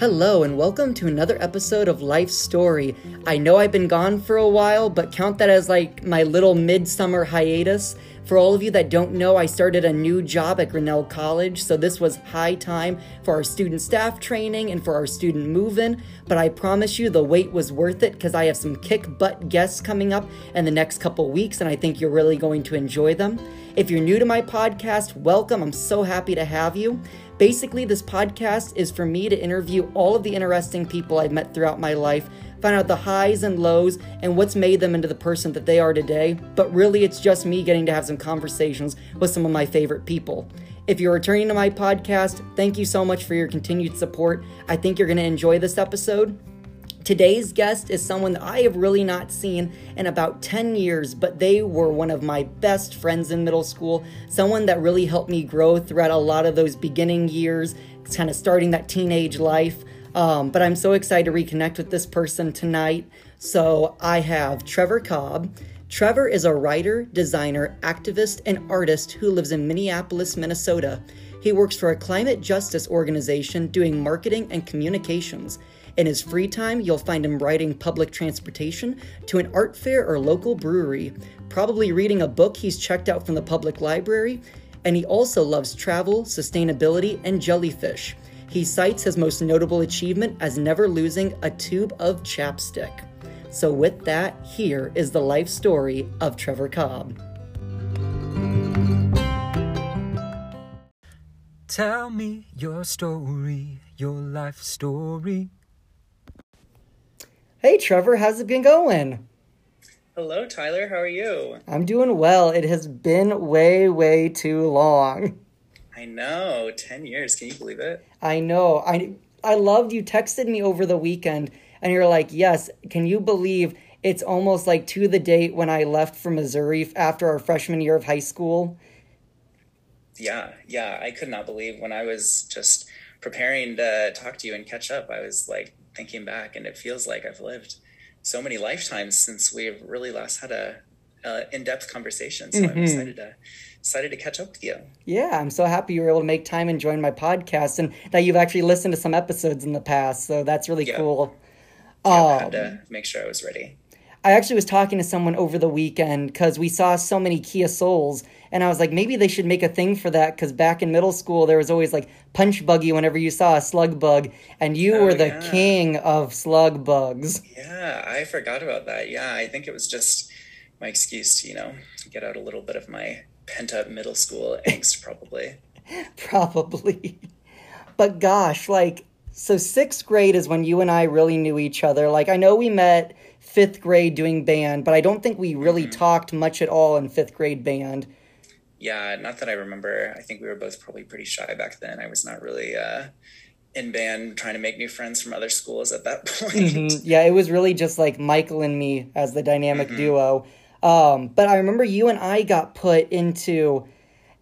Hello, and welcome to another episode of Life Story. I know I've been gone for a while, but count that as like my little midsummer hiatus. For all of you that don't know, I started a new job at Grinnell College, so this was high time for our student staff training and for our student move in. But I promise you the wait was worth it because I have some kick butt guests coming up in the next couple weeks, and I think you're really going to enjoy them. If you're new to my podcast, welcome. I'm so happy to have you. Basically, this podcast is for me to interview all of the interesting people I've met throughout my life, find out the highs and lows and what's made them into the person that they are today. But really, it's just me getting to have some conversations with some of my favorite people. If you're returning to my podcast, thank you so much for your continued support. I think you're going to enjoy this episode. Today's guest is someone that I have really not seen in about 10 years, but they were one of my best friends in middle school. Someone that really helped me grow throughout a lot of those beginning years, kind of starting that teenage life. Um, but I'm so excited to reconnect with this person tonight. So I have Trevor Cobb. Trevor is a writer, designer, activist, and artist who lives in Minneapolis, Minnesota. He works for a climate justice organization doing marketing and communications. In his free time, you'll find him riding public transportation to an art fair or local brewery, probably reading a book he's checked out from the public library, and he also loves travel, sustainability, and jellyfish. He cites his most notable achievement as never losing a tube of chapstick. So, with that, here is the life story of Trevor Cobb. Tell me your story, your life story. Hey, Trevor, how's it been going? Hello, Tyler. How are you? I'm doing well. It has been way, way too long. I know, 10 years. Can you believe it? I know. I I loved you texted me over the weekend and you're like, "Yes, can you believe it's almost like to the date when I left for Missouri after our freshman year of high school?" Yeah, yeah. I could not believe when I was just preparing to talk to you and catch up. I was like, thinking back, and it feels like I've lived so many lifetimes since we've really last had a, a in-depth conversation. So mm-hmm. I'm excited to excited to catch up with you. Yeah, I'm so happy you were able to make time and join my podcast, and that you've actually listened to some episodes in the past. So that's really yeah. cool. Yeah, um, I had to um, make sure I was ready. I actually was talking to someone over the weekend because we saw so many Kia Souls, and I was like, maybe they should make a thing for that because back in middle school there was always like punch buggy whenever you saw a slug bug, and you oh, were the yeah. king of slug bugs. Yeah, I forgot about that. Yeah, I think it was just my excuse to you know get out a little bit of my pent up middle school angst, probably. probably, but gosh, like so sixth grade is when you and I really knew each other. Like I know we met fifth grade doing band, but I don't think we really mm-hmm. talked much at all in fifth grade band. Yeah, not that I remember. I think we were both probably pretty shy back then. I was not really uh, in band trying to make new friends from other schools at that point. Mm-hmm. Yeah, it was really just like Michael and me as the dynamic mm-hmm. duo. Um, but I remember you and I got put into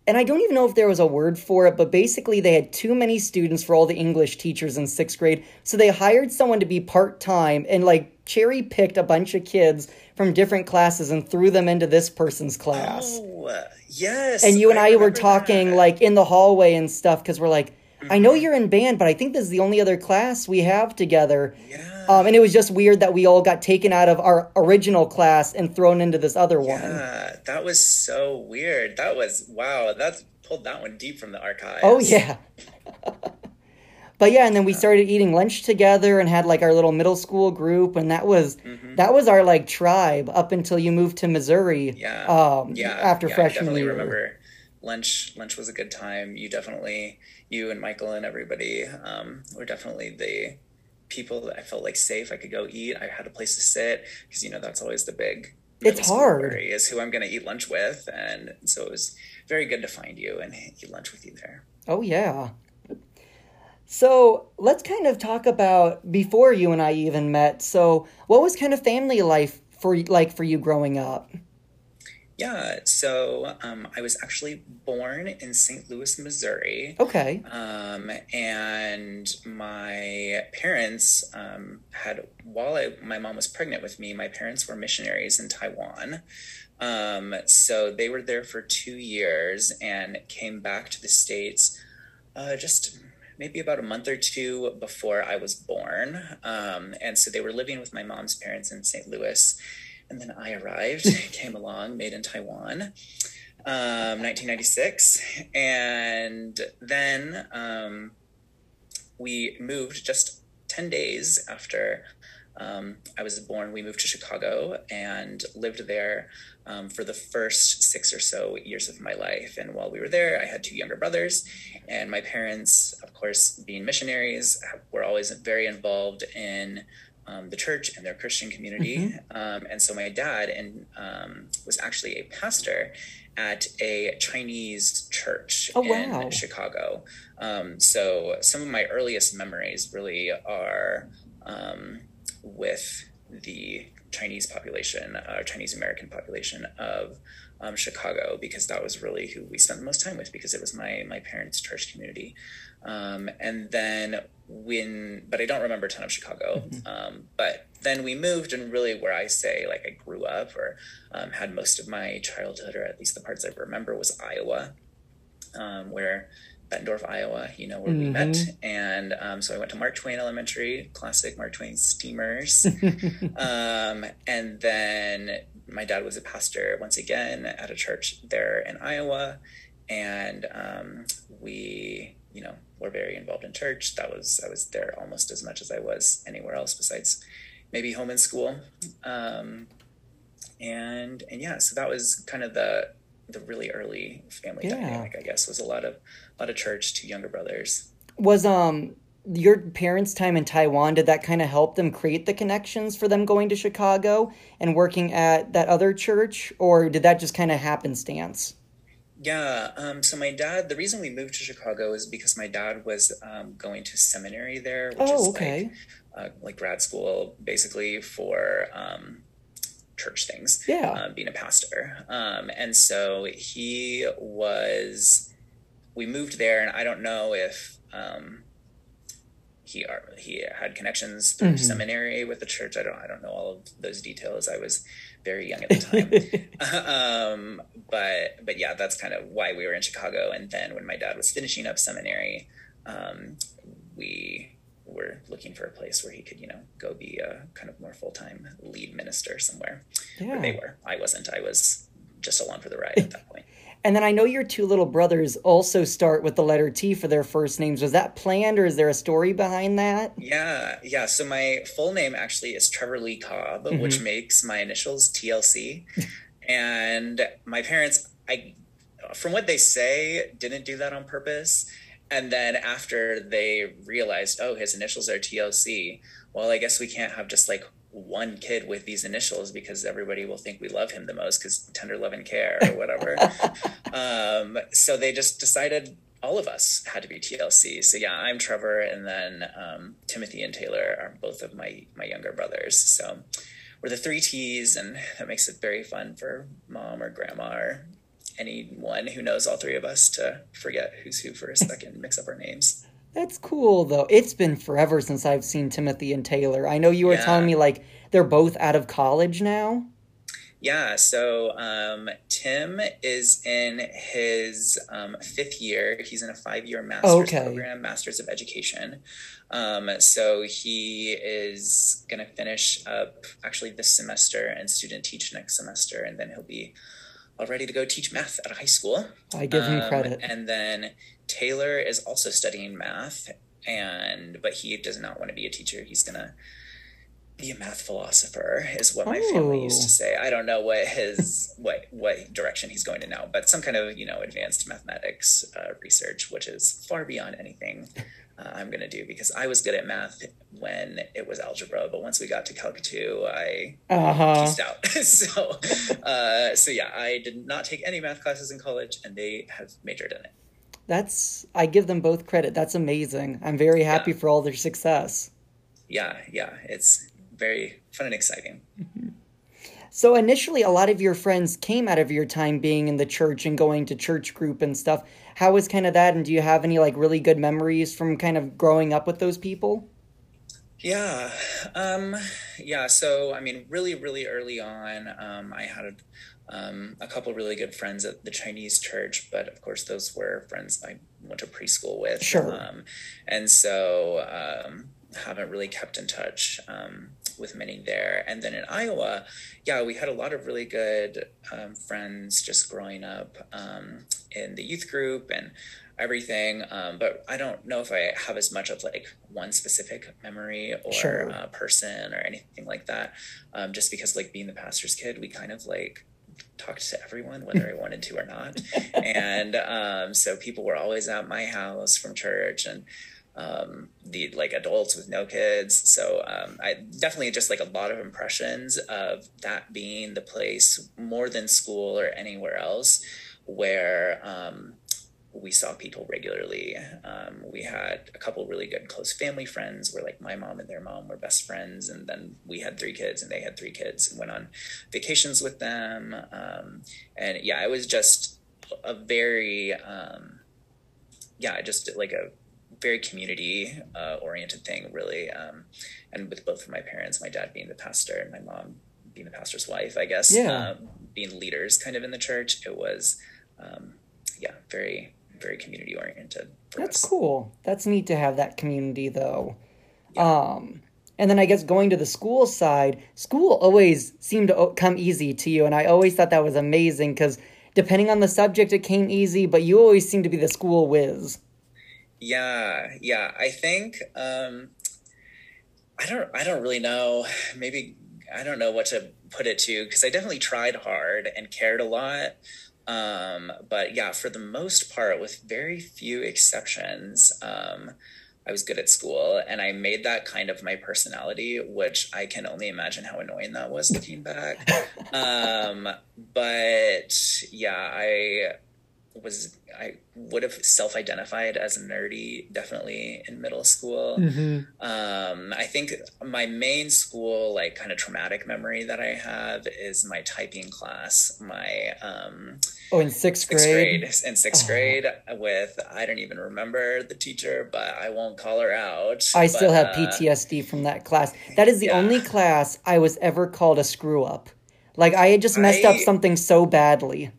and I don't even know if there was a word for it, but basically they had too many students for all the English teachers in sixth grade. So they hired someone to be part time and like cherry picked a bunch of kids from different classes and threw them into this person's class. Oh, yes. And you and I, I were talking that. like in the hallway and stuff because we're like, mm-hmm. I know mm-hmm. you're in band, but I think this is the only other class we have together. Yeah. Um, and it was just weird that we all got taken out of our original class and thrown into this other yeah, one. Yeah, that was so weird. That was wow. That's pulled that one deep from the archives. Oh yeah. but yeah, and then we started eating lunch together and had like our little middle school group, and that was mm-hmm. that was our like tribe up until you moved to Missouri. Yeah. Um, yeah. After yeah, freshman I definitely year. remember lunch. Lunch was a good time. You definitely, you and Michael and everybody um, were definitely the people that I felt like safe. I could go eat. I had a place to sit because you know that's always the big. It's hard. Is who I'm going to eat lunch with, and so it was very good to find you and eat lunch with you there. Oh yeah. So let's kind of talk about before you and I even met. So what was kind of family life for like for you growing up? Yeah, so um, I was actually born in St. Louis, Missouri. Okay. Um, and my parents um, had, while I, my mom was pregnant with me, my parents were missionaries in Taiwan. Um, so they were there for two years and came back to the States uh, just maybe about a month or two before I was born. Um, and so they were living with my mom's parents in St. Louis. And then I arrived, came along, made in Taiwan, um, 1996. And then um, we moved just 10 days after um, I was born. We moved to Chicago and lived there um, for the first six or so years of my life. And while we were there, I had two younger brothers, and my parents, of course, being missionaries, were always very involved in um, the church and their Christian community. Mm-hmm. Um, and so my dad and um, was actually a pastor at a Chinese church oh, in wow. Chicago. Um, so some of my earliest memories really are um, with the Chinese population, uh, Chinese American population of um, Chicago, because that was really who we spent the most time with, because it was my my parents' church community. Um, and then when, but I don't remember a ton of Chicago. Mm-hmm. Um, but then we moved, and really where I say like I grew up or um, had most of my childhood, or at least the parts I remember, was Iowa, um, where Bettendorf, Iowa, you know, where mm-hmm. we met. And um, so I went to Mark Twain Elementary, classic Mark Twain steamers. um, and then my dad was a pastor once again at a church there in Iowa. And um, we, you know, were very involved in church. That was, I was there almost as much as I was anywhere else besides maybe home and school. Um, and, and yeah, so that was kind of the, the really early family yeah. dynamic, I guess, was a lot of a lot of church, two younger brothers. Was um your parents' time in Taiwan, did that kind of help them create the connections for them going to Chicago and working at that other church, or did that just kind of happenstance? Yeah. Um, so my dad, the reason we moved to Chicago is because my dad was um, going to seminary there, which oh, is okay. like, uh, like grad school, basically for um, church things. Yeah. Um, being a pastor. Um, and so he was, we moved there, and I don't know if um, he he had connections through mm-hmm. seminary with the church. I don't I don't know all of those details. I was very young at the time. um, but but yeah, that's kind of why we were in Chicago. And then when my dad was finishing up seminary, um, we were looking for a place where he could, you know, go be a kind of more full time lead minister somewhere. Yeah. Where they were. I wasn't. I was just along for the ride at that point. And then I know your two little brothers also start with the letter T for their first names. Was that planned or is there a story behind that? Yeah, yeah. So my full name actually is Trevor Lee Cobb, mm-hmm. which makes my initials TLC. and my parents, I from what they say, didn't do that on purpose. And then after they realized, oh, his initials are TLC, well, I guess we can't have just like one kid with these initials because everybody will think we love him the most because tender love and care or whatever. um, so they just decided all of us had to be TLC. So yeah, I'm Trevor, and then um, Timothy and Taylor are both of my my younger brothers. So we're the three T's, and that makes it very fun for mom or grandma or anyone who knows all three of us to forget who's who for a second, mix up our names. That's cool though. It's been forever since I've seen Timothy and Taylor. I know you were yeah. telling me like they're both out of college now. Yeah, so um, Tim is in his um, fifth year. He's in a five year master's okay. program, Master's of Education. Um, so he is going to finish up actually this semester and student teach next semester, and then he'll be all ready to go teach math at a high school. I give him um, credit. And then Taylor is also studying math, and but he does not want to be a teacher. He's gonna be a math philosopher, is what my oh. family used to say. I don't know what his what what direction he's going to now, but some kind of you know advanced mathematics uh, research, which is far beyond anything uh, I'm going to do because I was good at math when it was algebra, but once we got to Calc 2, I uh-huh. out. so, uh, so yeah, I did not take any math classes in college, and they have majored in it. That's I give them both credit. That's amazing. I'm very happy yeah. for all their success. Yeah, yeah, it's very fun and exciting. Mm-hmm. So initially, a lot of your friends came out of your time being in the church and going to church group and stuff. How was kind of that? And do you have any like really good memories from kind of growing up with those people? Yeah. Um, yeah. So, I mean, really, really early on, um, I had um, a couple really good friends at the Chinese church, but of course, those were friends I went to preschool with. Sure. Um, and so, um, haven't really kept in touch um, with many there. And then in Iowa, yeah, we had a lot of really good um, friends just growing up um, in the youth group and everything. Um, but I don't know if I have as much of like one specific memory or Sure. uh, person or anything like that. Um, just because like being the pastor's kid, we kind of like talked to everyone whether I wanted to or not. and um, so people were always at my house from church and um, the like adults with no kids. So um, I definitely just like a lot of impressions of that being the place more than school or anywhere else where um, we saw people regularly. Um, we had a couple really good close family friends where like my mom and their mom were best friends. And then we had three kids and they had three kids and went on vacations with them. Um, and yeah, it was just a very, um, yeah, just like a very community uh, oriented thing, really. Um, and with both of my parents, my dad being the pastor and my mom being the pastor's wife, I guess, Yeah. um, being leaders kind of in the church, it was, um, yeah, very, very community oriented. That's us. cool. That's neat to have that community though. Um and then I guess going to the school side, school always seemed to come easy to you and I always thought that was amazing cuz depending on the subject it came easy, but you always seemed to be the school whiz. Yeah, yeah. I think um I don't I don't really know. Maybe I don't know what to put it to because I definitely tried hard and cared a lot. Um but yeah, for the most part with very few exceptions, um I was good at school and I made that kind of my personality, which I can only imagine how annoying that was looking back. um but yeah, I was I would have self-identified as nerdy definitely in middle school. Um, I think my main school like kind of traumatic memory that I have is my typing class, my um, Oh, in 6th sixth grade. grade in sixth grade with I don't even remember the teacher, but I won't call her out. I still But, have uh, PTSD from that class. That is the yeah. only class I was ever called a screw up. Like I had just messed up something so badly.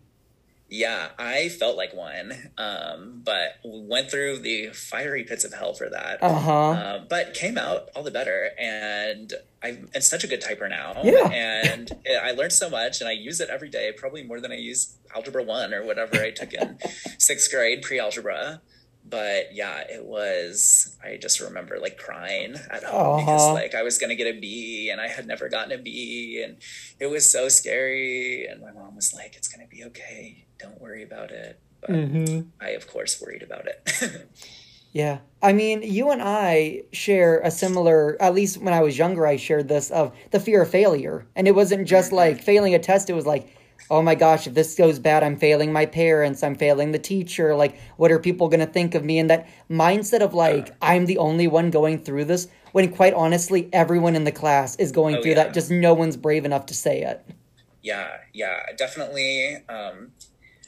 Yeah, I felt like one, um, but we went through the fiery pits of hell for that. Uh-huh. Uh, but came out all the better, and I'm, I'm such a good typer now. Yeah. and I learned so much, and I use it every day, probably more than I use algebra one or whatever I took in sixth grade pre-algebra. But yeah, it was. I just remember like crying at home because Uh-huh. like I was gonna get a B, and I had never gotten a B, and it was so scary. And my mom was like, "It's gonna be okay. Don't worry about it." But Mhm. I, of course, worried about it. Yeah. I mean, you and I share a similar, at least when I was younger, I shared this of the fear of failure. And it wasn't just like failing a test, it was like, oh my gosh, if this goes bad, I'm failing my parents, I'm failing the teacher. Like, what are people going to think of me? And that mindset of like, I'm the only one going through this, when quite honestly, everyone in the class is going Oh, through yeah. that, just no one's brave enough to say it. yeah, yeah, definitely. Um,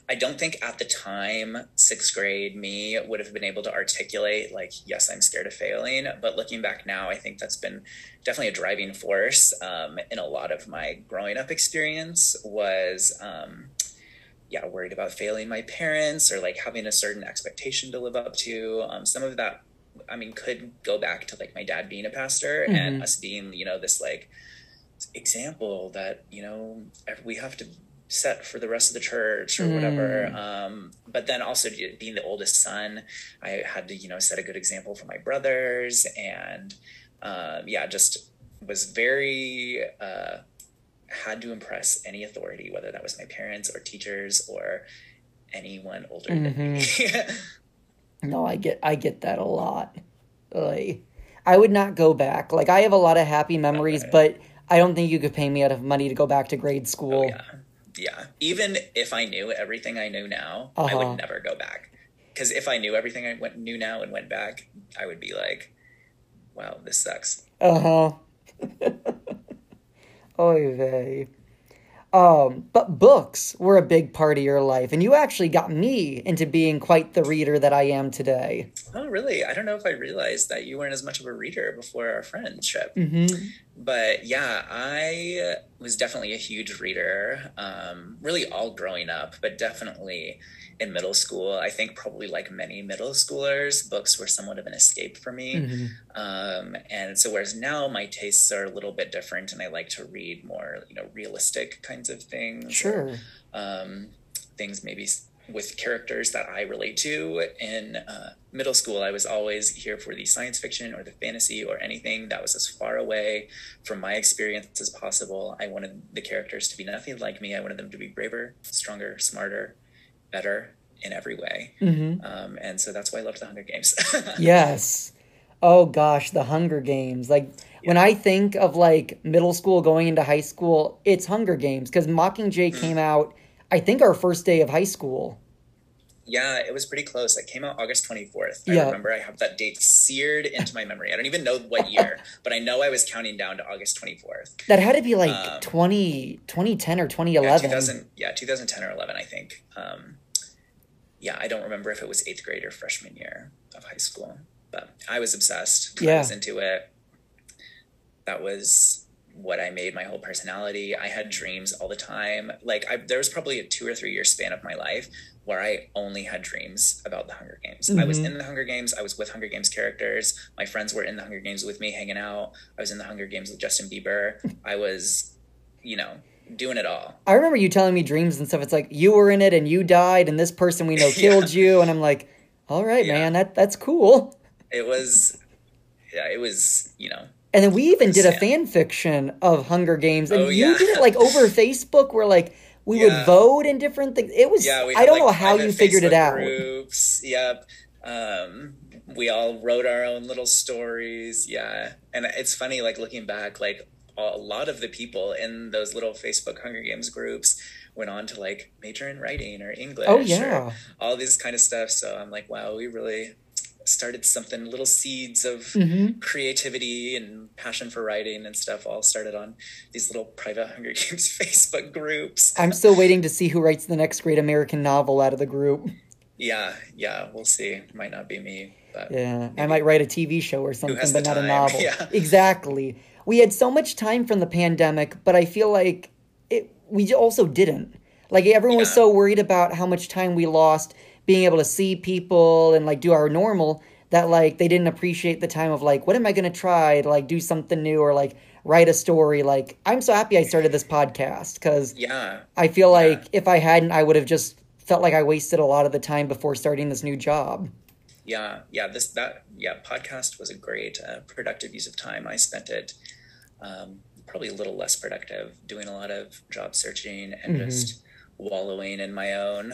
I don't think at the time, sixth grade me would have been able to articulate, like, yes, I'm scared of failing. But looking back now, I think that's been definitely a driving force um, in a lot of my growing up experience was, um, yeah, worried about failing my parents or like having a certain expectation to live up to. Um, some of that, I mean, could go back to like my dad being a pastor and us being, you know, this like example that, you know, we have to set for the rest of the church or whatever. Um, but then also being the oldest son, I had to, you know, set a good example for my brothers and, um, yeah, just was very, uh, had to impress any authority, whether that was my parents or teachers or anyone older than me. No, I get I get that a lot. Like, I would not go back. Like I have a lot of happy memories, Okay. but I don't think you could pay me enough money to go back to grade school. Oh, yeah. Yeah. Even if I knew everything I know now, I Uh-huh. would never go back. Because if I knew everything I went, knew now and went back, I would be like, wow, this sucks. Uh huh. Oy vey. Um, but books were a big part of your life, and you actually got me into being quite the reader that I am today. Oh, really? I don't know if I realized that you weren't as much of a reader before our friendship. Mm-hmm. But yeah, I was definitely a huge reader, um, really all growing up, but definitely in middle school. I think probably like many middle schoolers, books were somewhat of an escape for me. Mm-hmm. Um, and so, whereas now my tastes are a little bit different, and I like to read more, you know, realistic kinds of things. Sure. Um, things maybe with characters that I relate to. In uh, middle school, I was always here for the science fiction or the fantasy or anything that was as far away from my experience as possible. I wanted the characters to be nothing like me. I wanted them to be braver, stronger, smarter, better in every way. Mm-hmm. Um, and so that's why I loved the Hunger Games. yes. Oh gosh, the Hunger Games. Like when I think of like middle school going into high school, it's Hunger Games because Mockingjay came out. I think our first day of high school. Yeah, it was pretty close. It came out August 24th. I Yeah. remember I have that date seared into my memory. I don't even know what year, but I know I was counting down to August 24th. That had to be like Um, 20, 2010 or Yeah, 2011. 2000, yeah, 2010 or 11, I think. Um, yeah, I don't remember if it was eighth grade or freshman year of high school, but I was obsessed. I Yeah. was into it. That was what I made my whole personality. I had dreams all the time. Like I, there was probably a two or three year span of my life where I only had dreams about the Hunger Games. I was Mhm. in the Hunger Games. I was with Hunger Games characters. My friends were in the Hunger Games with me, hanging out. I was in the Hunger Games with Justin Bieber. I was, you know, doing it all. I remember you telling me dreams and stuff. It's like you were in it and you died, and this person we know killed you, and I'm like, all right, Yeah. man, that that's cool. It was, yeah, it was, you know, And then we even did a Yeah. fan fiction of Hunger Games, and Oh, you did it like over Facebook, where like we would vote in different things. It was yeah. I don't like, know how you figured it Facebook out. Groups, yep. Um, we all wrote our own little stories. Yeah, and it's funny, like looking back, like a lot of the people in those little Facebook Hunger Games groups went on to like major in writing or English. Oh yeah, all this kind of stuff. So I'm like, wow, we really started something. Little seeds of hmm creativity and passion for writing and stuff all started on these little private Hunger Games Facebook groups. I'm still waiting to see who writes the next great American novel out of the group. Yeah, yeah, we'll see. Might not be me, but Yeah, I might write a TV show or something, but not a novel. Yeah. Exactly. We had so much time from the pandemic, but I feel like it. We also didn't. Like everyone was so worried about how much time we lost being able to see people and like do our normal that like they didn't appreciate the time of like what am I going to try to like do something new or like write a story. Like I'm so happy I started this podcast because yeah, I feel like if I hadn't, I would have just felt like I wasted a lot of the time before starting this new job. yeah, yeah. This that yeah, podcast was a great uh, productive use of time. I spent it um, probably a little less productive, doing a lot of job searching and Mhm. just wallowing in my own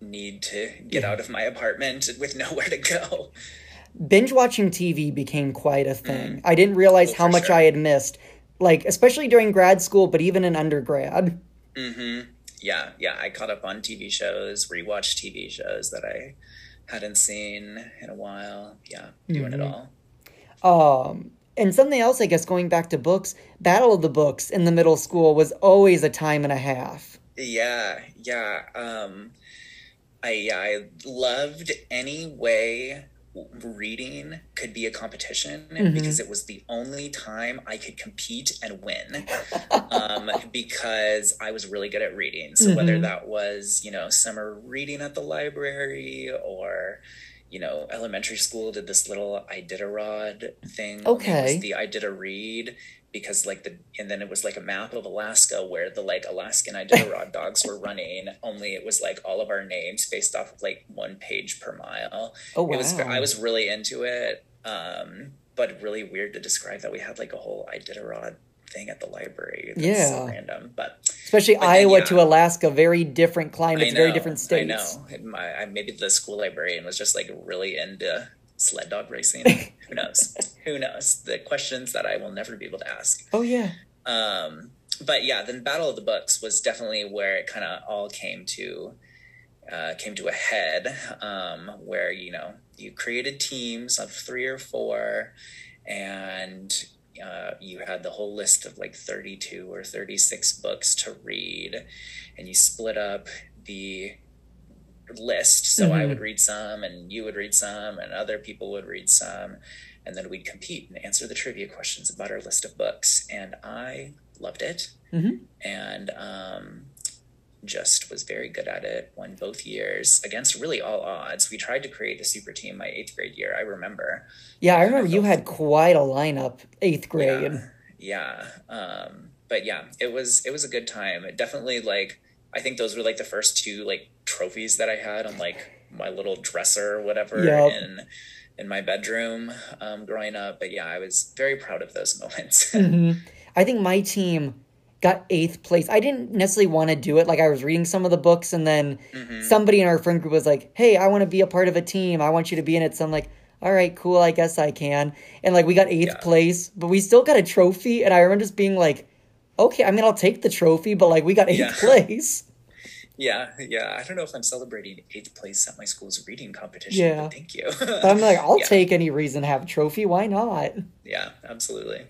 need to get out of my apartment with nowhere to go. binge watching TV became quite a thing. I didn't realize how much sure. I had missed, like especially during grad school, but even in undergrad. hmm Yeah, yeah. I caught up on TV shows, rewatched TV shows that I hadn't seen in a while. Yeah, doing it Mhm. all. Um, and something else, I guess, going back to books, Battle of the Books in the middle school was always a time and a half. Yeah, yeah. Um, I I loved any way reading could be a competition Mhm. because it was the only time I could compete and win. um, because I was really good at reading. So whether Mhm. that was you know summer reading at the library or you know elementary school did this little Iditarod thing. only it was Okay. the I did a read because like the and then it was like a map of Alaska where the like Alaskan Iditarod dogs were running. Only it was like all of our names based off of like one page per mile. Oh wow! It was I was really into it, um, but really weird to describe that we had like a whole Iditarod thing at the library. That's Yeah. so random, but especially but then, Iowa yeah. to Alaska, very different climates, I very know, different I states. know. My, I, maybe the school librarian was just like really into sled dog racing. Who knows? Who knows? The questions that I will never be able to ask. Oh yeah, Um, but yeah, then Battle of the Books was definitely where it kind of all came to uh, came to a head, um, where you know you created teams of three or four, and uh, you had the whole list of like 32 or 36 books to read, and you split up the list. So I would read some, and you would read some, and other people would read some. And then we'd compete and answer the trivia questions about our list of books. And I loved it. And um, just was very good at it. Won both years against really all odds. We tried to create a super team my eighth grade year. I remember. Yeah, I remember you had quite a lineup eighth grade. Yeah. Um, but yeah, it was it was a good time. It definitely like I think those were like the first two like trophies that I had on like my little dresser or whatever Yep. in in my bedroom um, growing up. But yeah, I was very proud of those moments. I think my team got eighth place. I didn't necessarily want to do it. Like I was reading some of the books, and then Mm-hmm. somebody in our friend group was like, "Hey, I want to be a part of a team. I want you to be in it." So I'm like, "All right, cool. I guess I can." And like we got eighth Yeah. place, but we still got a trophy. And I remember just being like, "Okay, I mean, I'll take the trophy, but like we got eighth Yeah. place." Yeah, yeah. I don't know if I'm celebrating eighth place at my school's reading competition. Yeah. But thank you. I'm like, I'll Yeah. take any reason to have a trophy. Why not? yeah, absolutely.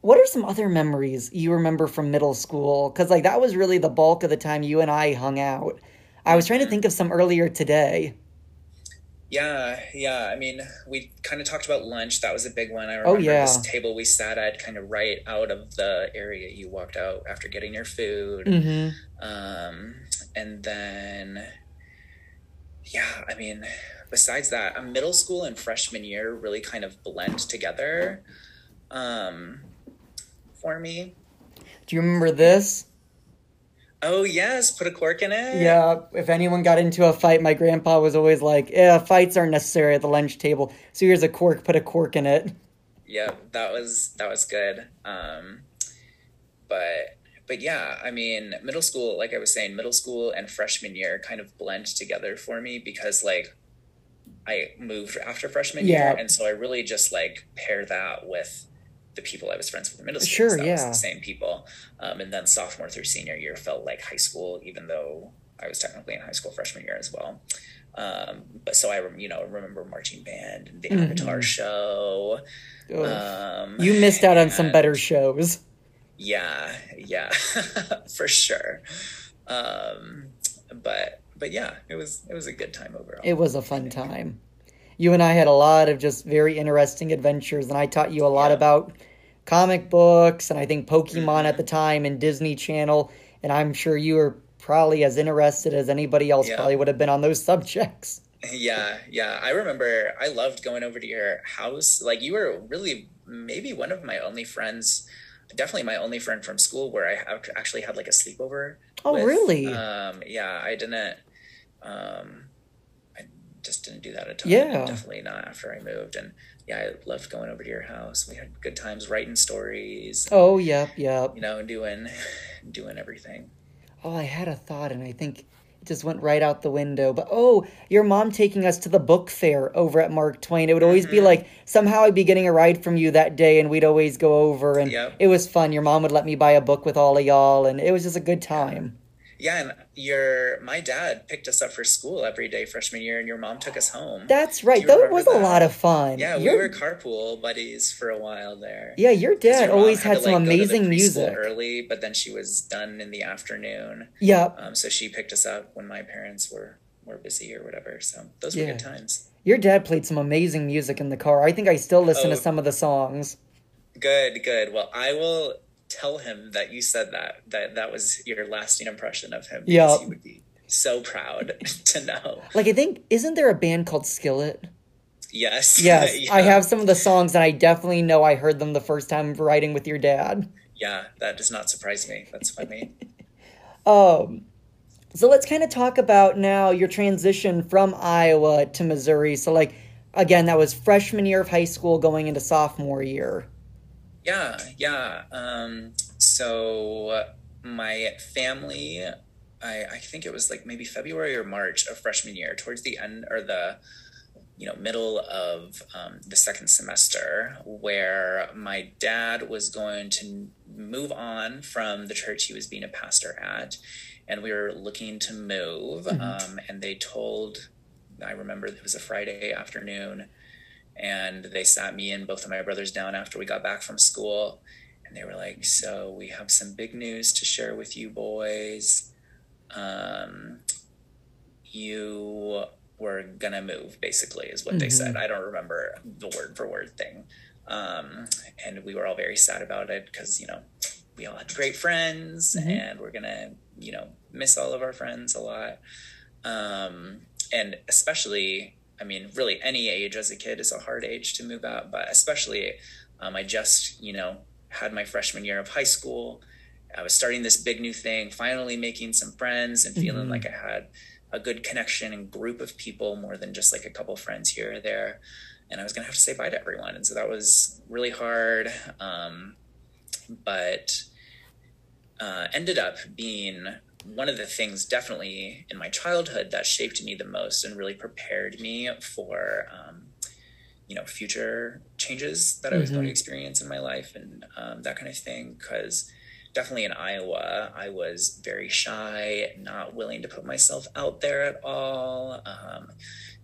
What are some other memories you remember from middle school? Because like that was really the bulk of the time you and I hung out. I was trying to think of some earlier today. Yeah, yeah. I mean, we kind of talked about lunch. That was a big one. I remember Oh, yeah. this table we sat at, kind of right out of the area you walked out after getting your food. hmm Um, and then, yeah, I mean, besides that, uh, middle school and freshman year really kind of blend together um, for me. Do you remember this? Oh, yes, put a cork in it. Yeah, if anyone got into a fight, my grandpa was always like, "Yeah, fights aren't necessary at the lunch table. So here's a cork, put a cork in it." yeah that was that was good um but but yeah i mean middle school like i was saying middle school and freshman year kind of blend together for me because like i moved after freshman Yeah. year and so i really just like pair that with the people i was friends with in middle school Sure, that was yeah. the same people um, and then sophomore through senior year felt like high school even though i was technically in high school freshman year as well um, but so I, you know, remember marching band and the Avatar show. Um, you missed out on some better shows. Yeah, yeah, for sure. Um, but but yeah, it was it was a good time overall. It was a fun time. You and I had a lot of just very interesting adventures, and I taught you a lot Yeah. about comic books and I think Pokemon Mm-hmm. at the time and Disney Channel. And I'm sure you were probably as interested as anybody else Yeah. probably would have been on those subjects. Yeah, yeah. I remember I loved going over to your house. Like you were really maybe one of my only friends, definitely my only friend from school where I have actually had like a sleepover. Oh, with. really? Um, yeah, I didn't. Um, I just didn't do that a ton. Yeah. definitely not after I moved. And yeah, I loved going over to your house. We had good times writing stories. Oh, yep, yep. You know, doing doing everything. Oh, I had a thought, and I think just went right out the window. But oh, your mom taking us to the book fair over at Mark Twain. It would always Mm-hmm. be like somehow I'd be getting a ride from you that day, and we'd always go over, and Yep. it was fun. Your mom would let me buy a book with all of y'all, and it was just a good time. Yeah, and your my dad picked us up for school every day freshman year, and your mom took us home. That's right. That was a lot of fun. yeah, we were carpool buddies for a while there. Yeah, your dad your always had had to, some like, to amazing music. early, but then she was done in the afternoon. Yep. Um, so she picked us up when my parents were were busy or whatever. So those were Yeah. good times. Your dad played some amazing music in the car. I think I still listen to Oh. some of the songs. Good, good. Well, I will tell him that you said that that that was your lasting impression of him. Yeah. he would be so proud to know. Like I think isn't there a band called Skillet? Yes, Yes, Yeah. I have some of the songs, and I definitely know I heard them the first time writing with your dad. Yeah, that does not surprise me. That's funny. Um, so let's kind of talk about now your transition from Iowa to Missouri. So, like, again, that was freshman year of high school going into sophomore year. Yeah, yeah. Um, so my family, I, I think it was like maybe February or March of freshman year, towards the end or the you know middle of um, the second semester, where my dad was going to move on from the church he was being a pastor at, and we were looking to move. Um, and they told, I remember it was a Friday afternoon and they sat me and both of my brothers down after we got back from school. And they were like so we have some big news to share with you boys. Um, you were gonna move basically is what mm-hmm. they said. I don't remember the word for word thing. Um, and we were all very sad about it because you know we all had great friends mm-hmm. and we're gonna you know miss all of our friends a lot. Um, and especially I mean, really any age as a kid is a hard age to move out, but especially um, I just, you know, had my freshman year of high school. I was starting this big new thing, finally making some friends and feeling mm-hmm. like I had a good connection and group of people more than just like a couple friends here or there. And I was going to have to say bye to everyone. And so that was really hard. Um, but uh, ended up being one of the things definitely in my childhood that shaped me the most and really prepared me for um, you know future changes that i was mm-hmm. going to mm-hmm. experience in my life and um, that kind of thing because definitely in iowa i was very shy not willing to put myself out there at all um,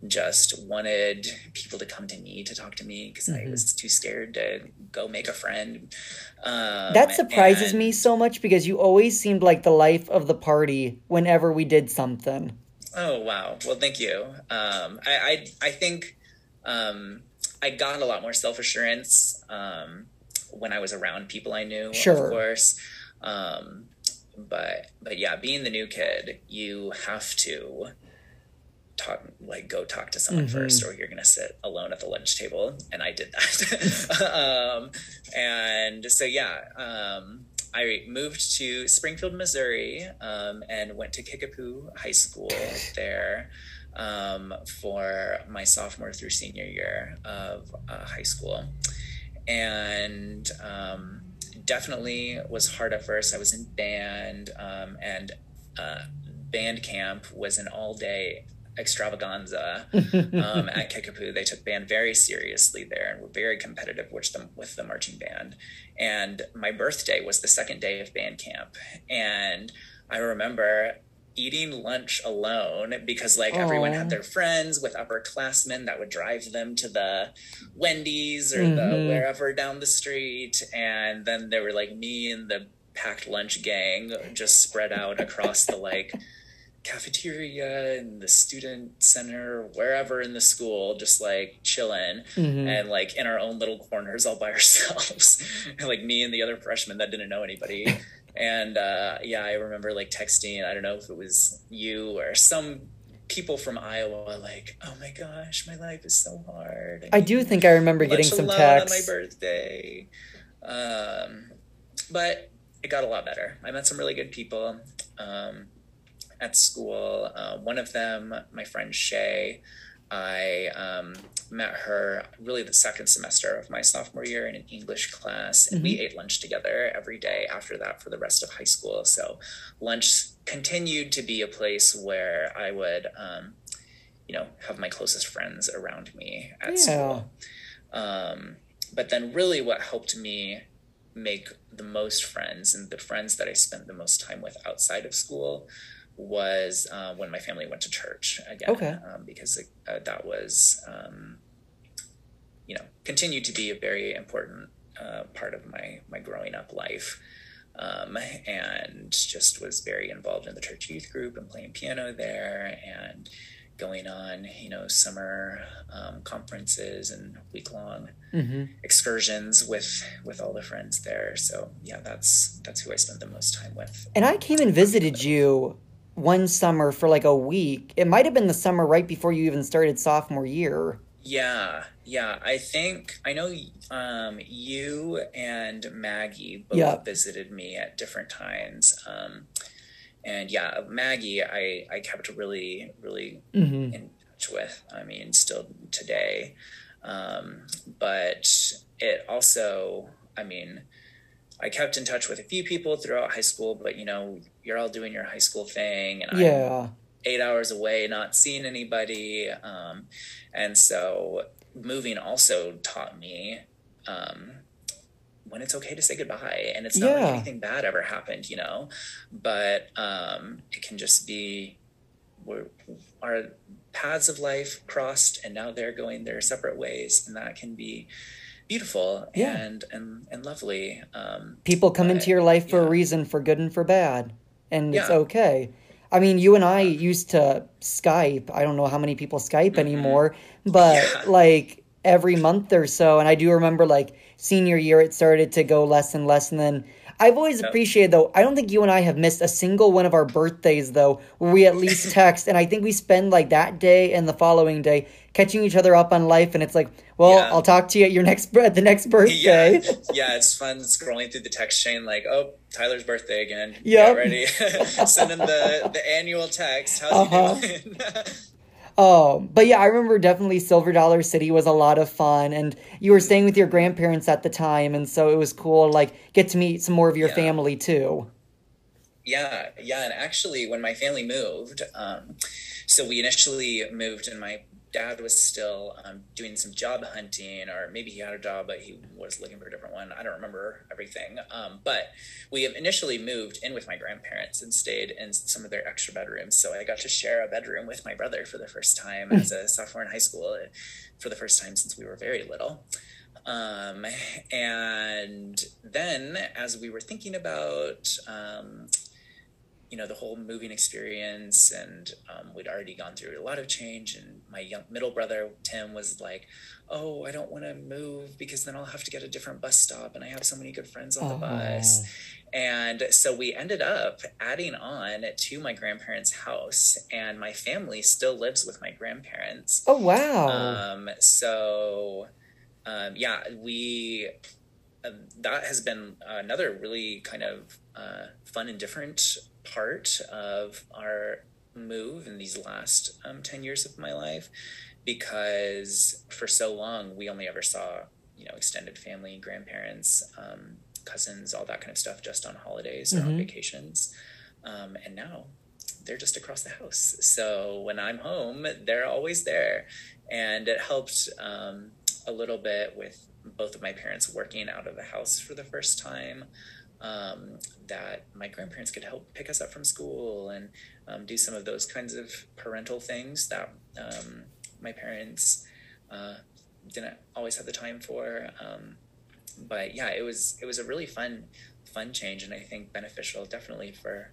just wanted people to come to me to talk to me because mm-hmm. I was too scared to go make a friend. Um, that surprises and... me so much because you always seemed like the life of the party whenever we did something. Oh wow! Well, thank you. Um, I, I, I think um, I got a lot more self assurance um, when I was around people I knew. Sure. Of course. Um, but but yeah, being the new kid, you have to talk like go talk to someone mm-hmm. first or you're gonna sit alone at the lunch table and i did that. Um, and so yeah um, i moved to springfield missouri um, and went to kickapoo high school there um, for my sophomore through senior year of uh, high school. And um, definitely was hard at first. I was in band um, and uh, band camp was an all day extravaganza um, at Kickapoo. They took band very seriously there and were very competitive with the, with the marching band. And my birthday was the second day of band camp. And I remember eating lunch alone because like Aww. everyone had their friends with upperclassmen that would drive them to the Wendy's or mm-hmm. the wherever down the street. And then there were like me and the packed lunch gang just spread out across the like cafeteria and the student center wherever in the school just like chilling mm-hmm. and like in our own little corners all by ourselves. Like me and the other freshmen that didn't know anybody. And uh, yeah i remember like texting i don't know if it was you or some people from iowa like oh my gosh my life is so hard. I, I do think i remember getting some texts on my birthday. Um, but it got a lot better. I met some really good people. Um, at school. Uh, one of them, my friend Shay, I um, met her really the second semester of my sophomore year in an English class, and mm-hmm. we ate lunch together every day after that for the rest of high school. So lunch continued to be a place where I would, um, you know, have my closest friends around me at yeah. school. Um, but then, really, what helped me make the most friends and the friends that I spent the most time with outside of school was uh, when my family went to church again. Okay. Um, because it, uh, that was, um, you know, continued to be a very important uh, part of my my growing up life. Um, and just was very involved in the church youth group and playing piano there and going on, you know, summer um, conferences and week long mm-hmm. excursions with with all the friends there. So yeah, that's that's who I spent the most time with. And I came and visited you one summer for like a week. It might have been the summer right before you even started sophomore year. Yeah, yeah. I think I know um, you and Maggie both visited me at different times. Um, and yeah, Maggie, I I kept really really mm-hmm. in touch with. I mean, still today. Um, but it also, I mean, I kept in touch with a few people throughout high school, but you know, you're all doing your high school thing, and yeah. I'm eight hours away, not seeing anybody, um, and so moving also taught me um, when it's okay to say goodbye, and it's not yeah. like anything bad ever happened, you know, but um, it can just be we're, our paths of life crossed and now they're going their separate ways and that can be beautiful Yeah. and and and lovely um People come but, into your life for a reason, for good and for bad, and it's okay. I mean, you and I used to Skype. I don't know how many people Skype anymore, but Mm-hmm. Yeah. like every month or so. And I do remember like senior year, it started to go less and less. And then I've always appreciated though. I don't think you and I have missed a single one of our birthdays though, where we at least text. and I think we spend like that day and the following day catching each other up on life. And it's like, well, Yeah. I'll talk to you at your next at the next birthday. yeah yeah it's fun scrolling through the text chain like oh tyler's birthday again yeah ready sending the the annual text how's Uh-huh. he doing Oh, but yeah, I remember definitely Silver Dollar City was a lot of fun, and you were staying with your grandparents at the time, and so it was cool to like get to meet some more of your Yeah. family too. Yeah, yeah, and actually, when my family moved, um, so we initially moved, and my dad was still um, doing some job hunting, or maybe he had a job, but he was looking for a different one. I don't remember everything, um, but we have initially moved in with my grandparents and stayed in some of their extra bedrooms. So I got to share a bedroom with my brother for the first time as a sophomore in high school, uh, for the first time since we were very little. Um, and then, as we were thinking about um, you know the whole moving experience and um, we'd already gone through a lot of change and my young middle brother tim was like oh i don't want to move because then i'll have to get a different bus stop and i have so many good friends on the bus. And so we ended up adding on to my grandparents house and my family still lives with my grandparents. Oh wow! um, so, um, yeah, we uh, that has been another really kind of uh, fun and different part of our move in these last um, 10 years of my life because for so long we only ever saw you know extended family grandparents um, cousins all that kind of stuff just on holidays or on vacations um, and now they're just across the house. So when I'm home, they're always there. And it helped um, a little bit with both of my parents working out of the house for the first time. Um, that my grandparents could help pick us up from school and um, do some of those kinds of parental things that um, my parents uh, didn't always have the time for. Um, but yeah, it was it was a really fun fun change, and I think beneficial definitely for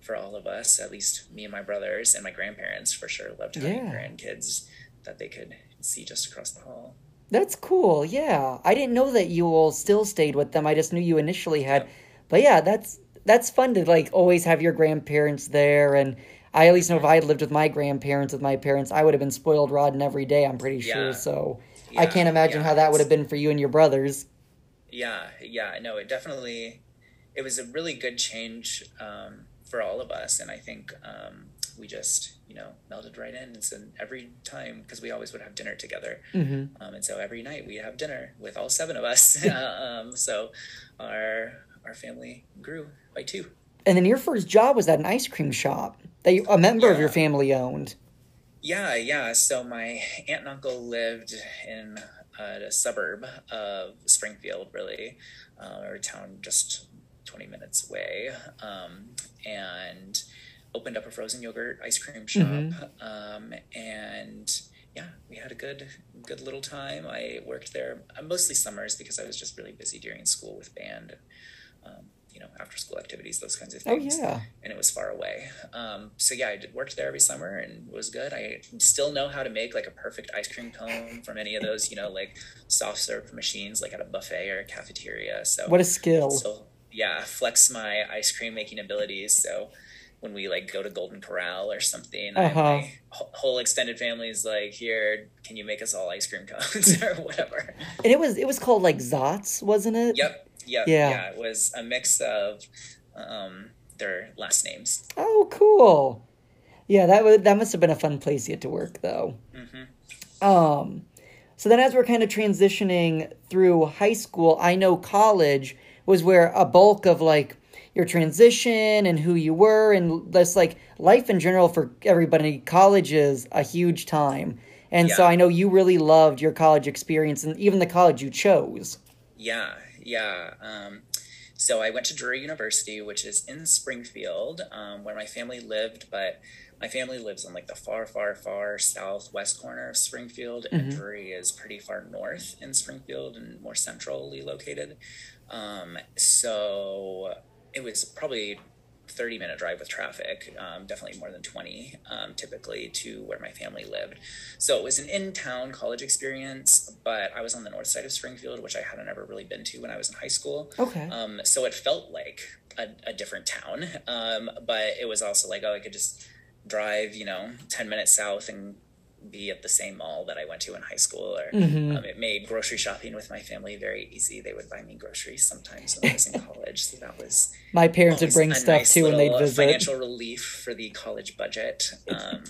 for all of us, at least me and my brothers and my grandparents for sure loved having Yeah. grandkids that they could see just across the hall. That's cool. Yeah, I didn't know that you all still stayed with them. I just knew you initially had. But yeah, that's that's fun to like always have your grandparents there. And I at least know if I had lived with my grandparents with my parents, I would have been spoiled rotten every day. I'm pretty sure. Yeah. So I can't imagine yeah, how that would have been for you and your brothers. Yeah, yeah, no, it definitely it was a really good change um, for all of us, and I think um, we just you know melded right in. And so every time, because we always would have dinner together, Mm-hmm. um, and so every night we have dinner with all seven of us. um, so our our family grew by two. And then your first job was at an ice cream shop that you, a member of your family owned. Yeah, yeah. So my aunt and uncle lived in uh, a suburb of Springfield, really, uh, or a town just 20 minutes away, um, and opened up a frozen yogurt ice cream shop. Um, and yeah, we had a good, good little time. I worked there uh, mostly summers because I was just really busy during school with band, um, you know, after school activities, those kinds of things. Oh things yeah. and it was far away. Um, so yeah, I did, worked there every summer and it was good. I still know how to make like a perfect ice cream cone from any of those, you know, like soft serve machines, like at a buffet or a cafeteria. So What a skill. so yeah, flex my ice cream making abilities. So when we like go to Golden Corral or something, Uh-huh. my whole extended family is like, "Here, can you make us all ice cream cones or whatever?" And it was it was called like Zots, wasn't it? Yep, yep, Yeah. yeah. It was a mix of um, their last names. Oh, cool. Yeah, that would that must have been a fun place to to work, though. Um, so then as we're kind of transitioning through high school, I know college was where a bulk of like your transition and who you were and just like life in general for everybody. College is a huge time, and so I know you really loved your college experience and even the college you chose. Yeah, yeah. Um, so I went to Drury University, which is in Springfield, um, where my family lived, but my family lives in like the far, far, far southwest corner of Springfield, and Mm-hmm. Drury is pretty far north in Springfield and more centrally located. Um, so it was probably 30 minute drive with traffic, um, definitely more than 20 um, typically to where my family lived. So it was an in town college experience, but I was on the north side of Springfield, which I hadn't ever really been to when I was in high school. Okay. Um, so it felt like a, a different town, um, but it was also like, oh, I could just drive, you know, 10 minutes south and be at the same mall that I went to in high school. Or Mm-hmm. um, it made grocery shopping with my family very easy. They would buy me groceries sometimes when I was in college. So that was My parents would bring stuff nice too when they'd visit. Financial relief for the college budget. Um,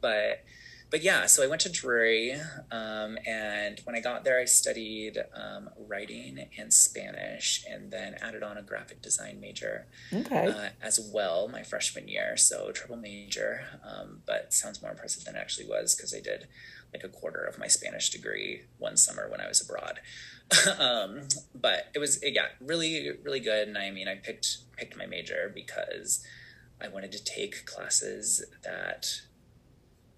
but but yeah, so I went to Drury, um, and when I got there, I studied um, writing and Spanish, and then added on a graphic design major Okay. uh, as well my freshman year. So triple major, um, but sounds more impressive than it actually was because I did like a quarter of my Spanish degree one summer when I was abroad. um, but it was it got really really good, and I mean I picked picked my major because I wanted to take classes that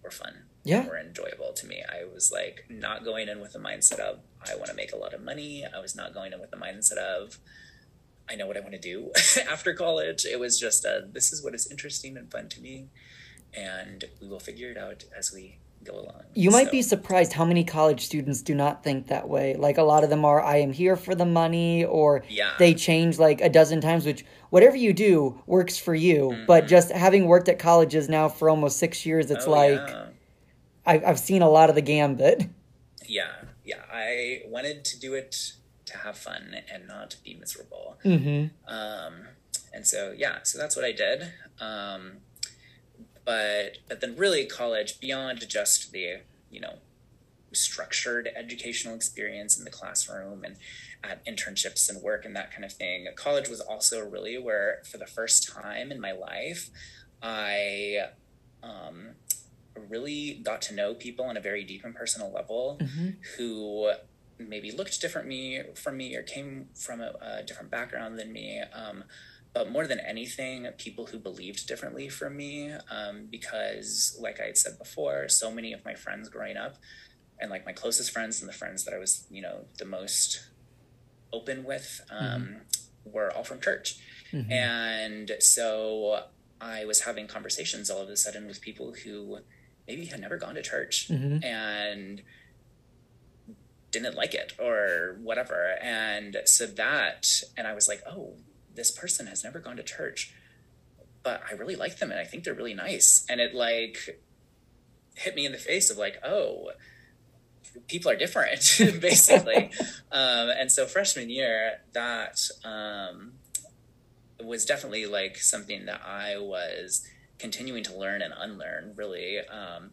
were fun. Yeah. Were enjoyable to me. I was like not going in with the mindset of I want to make a lot of money. I was not going in with the mindset of I know what I want to do after college. It was just a, this is what is interesting and fun to me, and we will figure it out as we go along. You might So, be surprised how many college students do not think that way. Like a lot of them are, I am here for the money, or Yeah. they change like a dozen times, which whatever you do works for you. But just having worked at colleges now for almost six years, it's Mm-hmm. oh, like yeah. I, I've seen a lot of the gambit. yeah, yeah. I wanted to do it to have fun and not be miserable. hmm Um, and so yeah, so that's what I did. Um, but but then really college beyond just the you know structured educational experience in the classroom and at internships and work and that kind of thing. College was also really where for the first time in my life I um, really got to know people on a very deep and personal level hmm who maybe looked different me from me or came from a, a different background than me um, but more than anything people who believed differently from me um, because like i had said before so many of my friends growing up and like my closest friends and the friends that i was you know the most open with um, were all from church. Mhm. and so i was having conversations all of a sudden with people who maybe had never gone to church Mhm. and didn't like it or whatever. And so that, and I was like, oh, this person has never gone to church, but I really like them and I think they're really nice. And it like hit me in the face of like, oh, people are different, basically. um, and so freshman year, that um, was definitely like something that I was continuing to learn and unlearn, really. Um,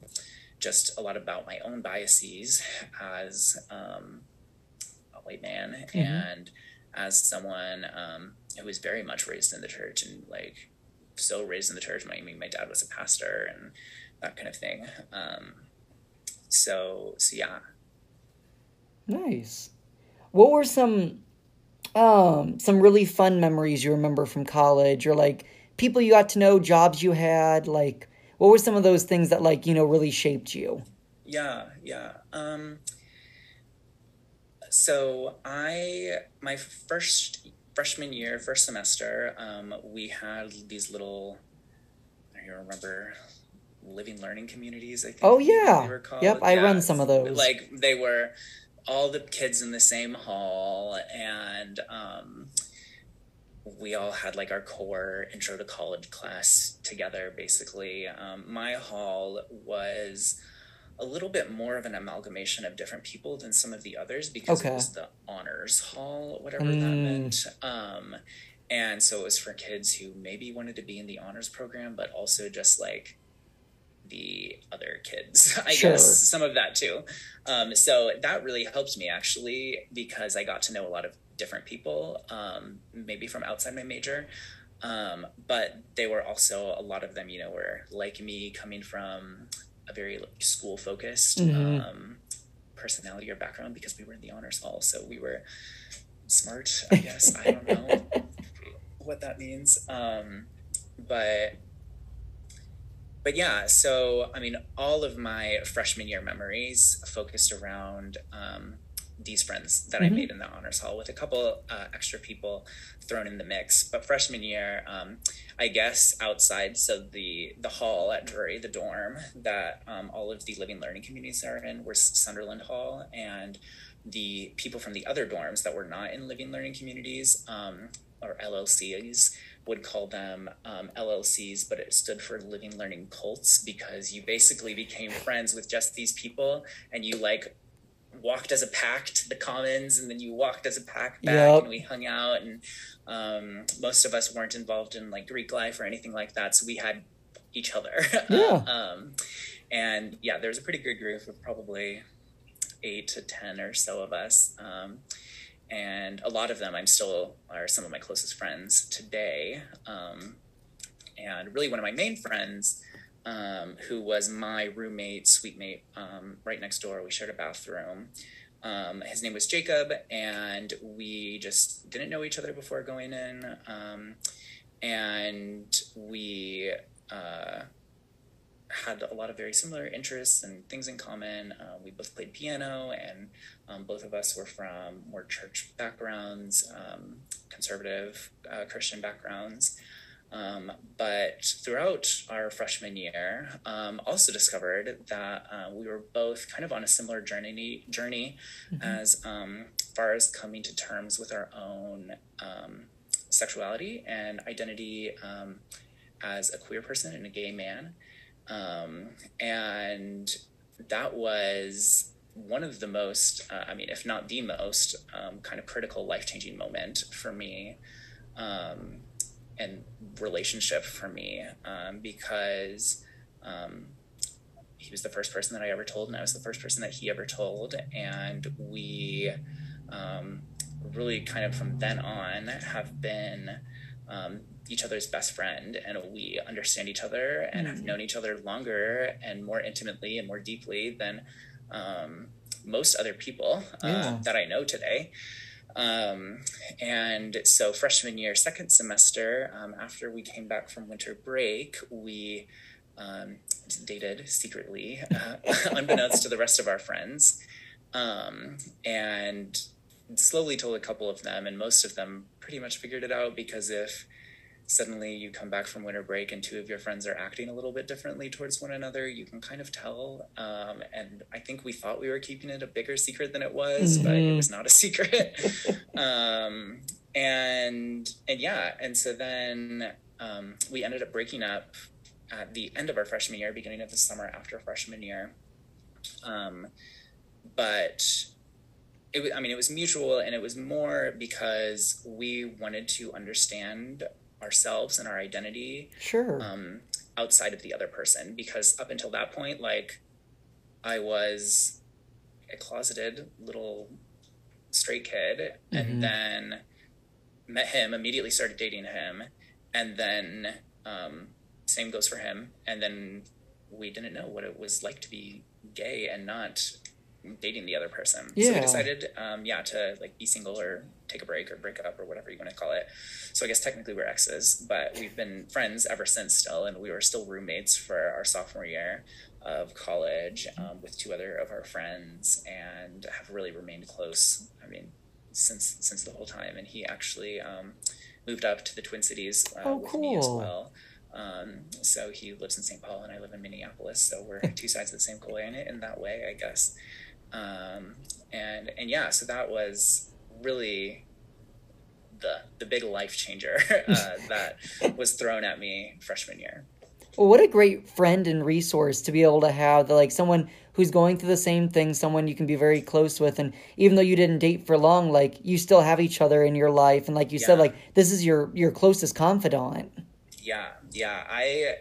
just a lot about my own biases as um, a white man and as someone um, who was very much raised in the church and like so raised in the church. My, I mean, my dad was a pastor and that kind of thing. Um, so, so yeah. Nice. What were some um some really fun memories you remember from college or like people you got to know, jobs you had, like what were some of those things that like, you know, really shaped you? Yeah, yeah. Um, so I, my first freshman year, first semester, um, we had these little, I don't remember, living learning communities. I think Oh, yeah. Yep, I run some of those. Like they were all the kids in the same hall, and um, we all had like our core intro to college class together. Basically, um, my hall was a little bit more of an amalgamation of different people than some of the others because Okay. it was the honors hall, whatever that Mm. meant. Um, and so it was for kids who maybe wanted to be in the honors program, but also just like the other kids, I Sure. guess, some of that too. Um, so that really helped me actually because I got to know a lot of different people, um, maybe from outside my major. Um, but they were also, a lot of them, you know, were like me coming from a very school focused Mhm. um, personality or background because we were in the honors hall. So we were smart, I guess. I don't know what that means. Um, but but yeah, so I mean, all of my freshman year memories focused around um, these friends that mm-hmm. I made in the honors hall with a couple uh, extra people thrown in the mix. But freshman year, um, I guess outside, so the the hall at Drury, the dorm that um, all of the living learning communities are in, was Sunderland Hall, and the people from the other dorms that were not in living learning communities um, or LLCs would call them um, LLCs, but it stood for Living Learning Cults because you basically became friends with just these people and you like walked as a pack to the commons and then you walked as a pack back yep. and we hung out and um, most of us weren't involved in like greek life or anything like that so we had each other yeah. um, and yeah there was a pretty good group of probably eight to ten or so of us um, and a lot of them i'm still are some of my closest friends today um, and really one of my main friends um, who was my roommate, suite mate, um, right next door. We shared a bathroom. Um, his name was Jacob, and we just didn't know each other before going in. Um, and we uh, had a lot of very similar interests and things in common. Uh, we both played piano, and um, both of us were from more church backgrounds, um, conservative uh, Christian backgrounds. Um, but throughout our freshman year, um, also discovered that uh, we were both kind of on a similar journey journey mm-hmm. as um, far as coming to terms with our own um, sexuality and identity um, as a queer person and a gay man, um, and that was one of the most, uh, I mean, if not the most, kind of critical life changing moment for me. Um, and relationship for me um, because um, he was the first person that I ever told, and I was the first person that he ever told, and we um, really kind of from then on have been um, each other's best friend, and we understand each other and have mm-hmm. known each other longer and more intimately and more deeply than um, most other people uh, yeah. that I know today. Um, and so, freshman year, second semester, um, after we came back from winter break, we um, dated secretly, uh, unbeknownst to the rest of our friends, um, and slowly told a couple of them, and most of them pretty much figured it out because if suddenly you come back from winter break and two of your friends are acting a little bit differently towards one another you can kind of tell um, and i think we thought we were keeping it a bigger secret than it was mm-hmm. but it mm-hmm. was not a secret um, and and yeah and so then um, we ended up breaking up at the end of our freshman year beginning of the summer after freshman year um, but it was, I mean, it was mutual and it was more because we wanted to understand ourselves and our identity sure. um, outside of the other person. Because up until that point like i was a closeted little straight kid mm-hmm. and then met him immediately started dating him and then um, same goes for him. And then we didn't know what it was like to be gay and not dating the other person. Yeah. So we decided, um, yeah, to like be single or take a break or break up or whatever you want to call it. So I guess technically we're exes, but we've been friends ever since still, and we were still roommates for our sophomore year of college um, with two other of our friends, and have really remained close. I mean, since since the whole time. And he actually um, moved up to the Twin Cities uh, oh, with cool. me as well. Um, so he lives in St. Paul and I live in Minneapolis. So we're two sides of the same coin in that way, I guess. Um, and and yeah, so that was really the the big life changer uh, that was thrown at me freshman year. Well, what a great friend and resource to be able to have, the, like someone who's going through the same thing, someone you can be very close with, and even though you didn't date for long, like you still have each other in your life, and like you yeah. said, like this is your your closest confidant. Yeah, yeah. I,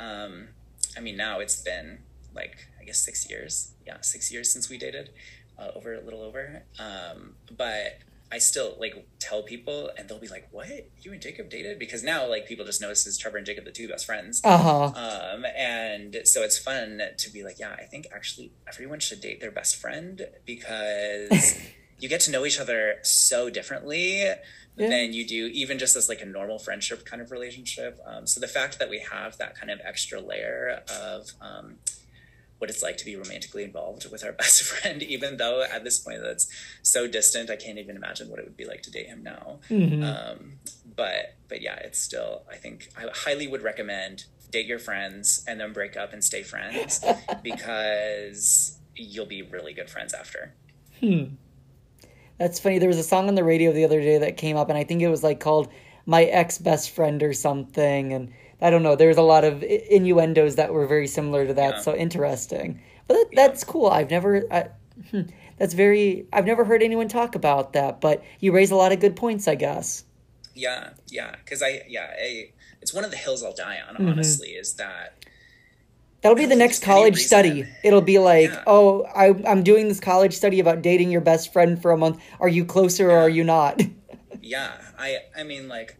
um, I mean, now it's been like I guess six years. Yeah, six years since we dated, uh, over a little over. Um, but I still like tell people, and they'll be like, "What? You and Jacob dated?" Because now, like, people just notice as Trevor and Jacob, the two best friends. Uh-huh. Um, and so it's fun to be like, "Yeah, I think actually everyone should date their best friend because you get to know each other so differently Yeah. than you do even just as like a normal friendship kind of relationship. Um, so the fact that we have that kind of extra layer of um, what it's like to be romantically involved with our best friend, even though at this point that's so distant, I can't even imagine what it would be like to date him now. Mm-hmm. Um, but but yeah, it's still I think I highly would recommend date your friends and then break up and stay friends because you'll be really good friends after. That's funny. There was a song on the radio the other day that came up, and I think it was like called "My Ex Best Friend" or something. And I don't know. There was a lot of innuendos that were very similar to that. Yeah. So interesting. But that, that's cool. I've never. I, hmm, that's very. I've never heard anyone talk about that. But you raise a lot of good points, I guess. Yeah, yeah, because I yeah I, it's one of the hills I'll die Mm-hmm. on. Honestly, is that That'll be the next college study. It'll be like, Yeah. oh, I, I'm doing this college study about dating your best friend for a month. Are you closer or are you not? yeah I I mean like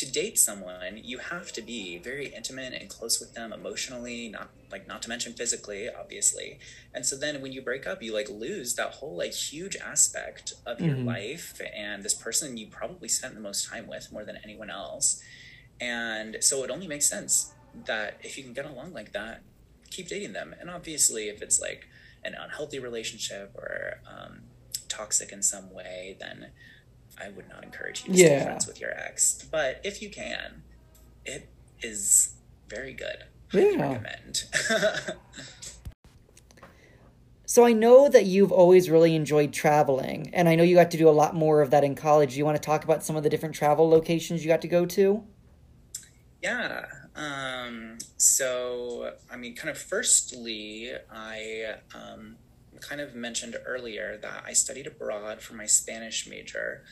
to date someone you have to be very intimate and close with them emotionally not like not to mention physically obviously. And so then when you break up you like lose that whole like huge aspect of your life and this person you probably spent the most time with more than anyone else. And so it only makes sense that if you can get along like that keep dating them. And obviously if it's like an unhealthy relationship or um, toxic in some way then i would not encourage you to Yeah. stay friends with your ex but if you can it is very good Yeah. recommend So I know that you've always really enjoyed traveling, and I know you got to do a lot more of that in college. Do you want to talk about some of the different travel locations you got to go to? Yeah. Um, so, I mean, kind of firstly, I um, kind of mentioned earlier that I studied abroad for my Spanish major.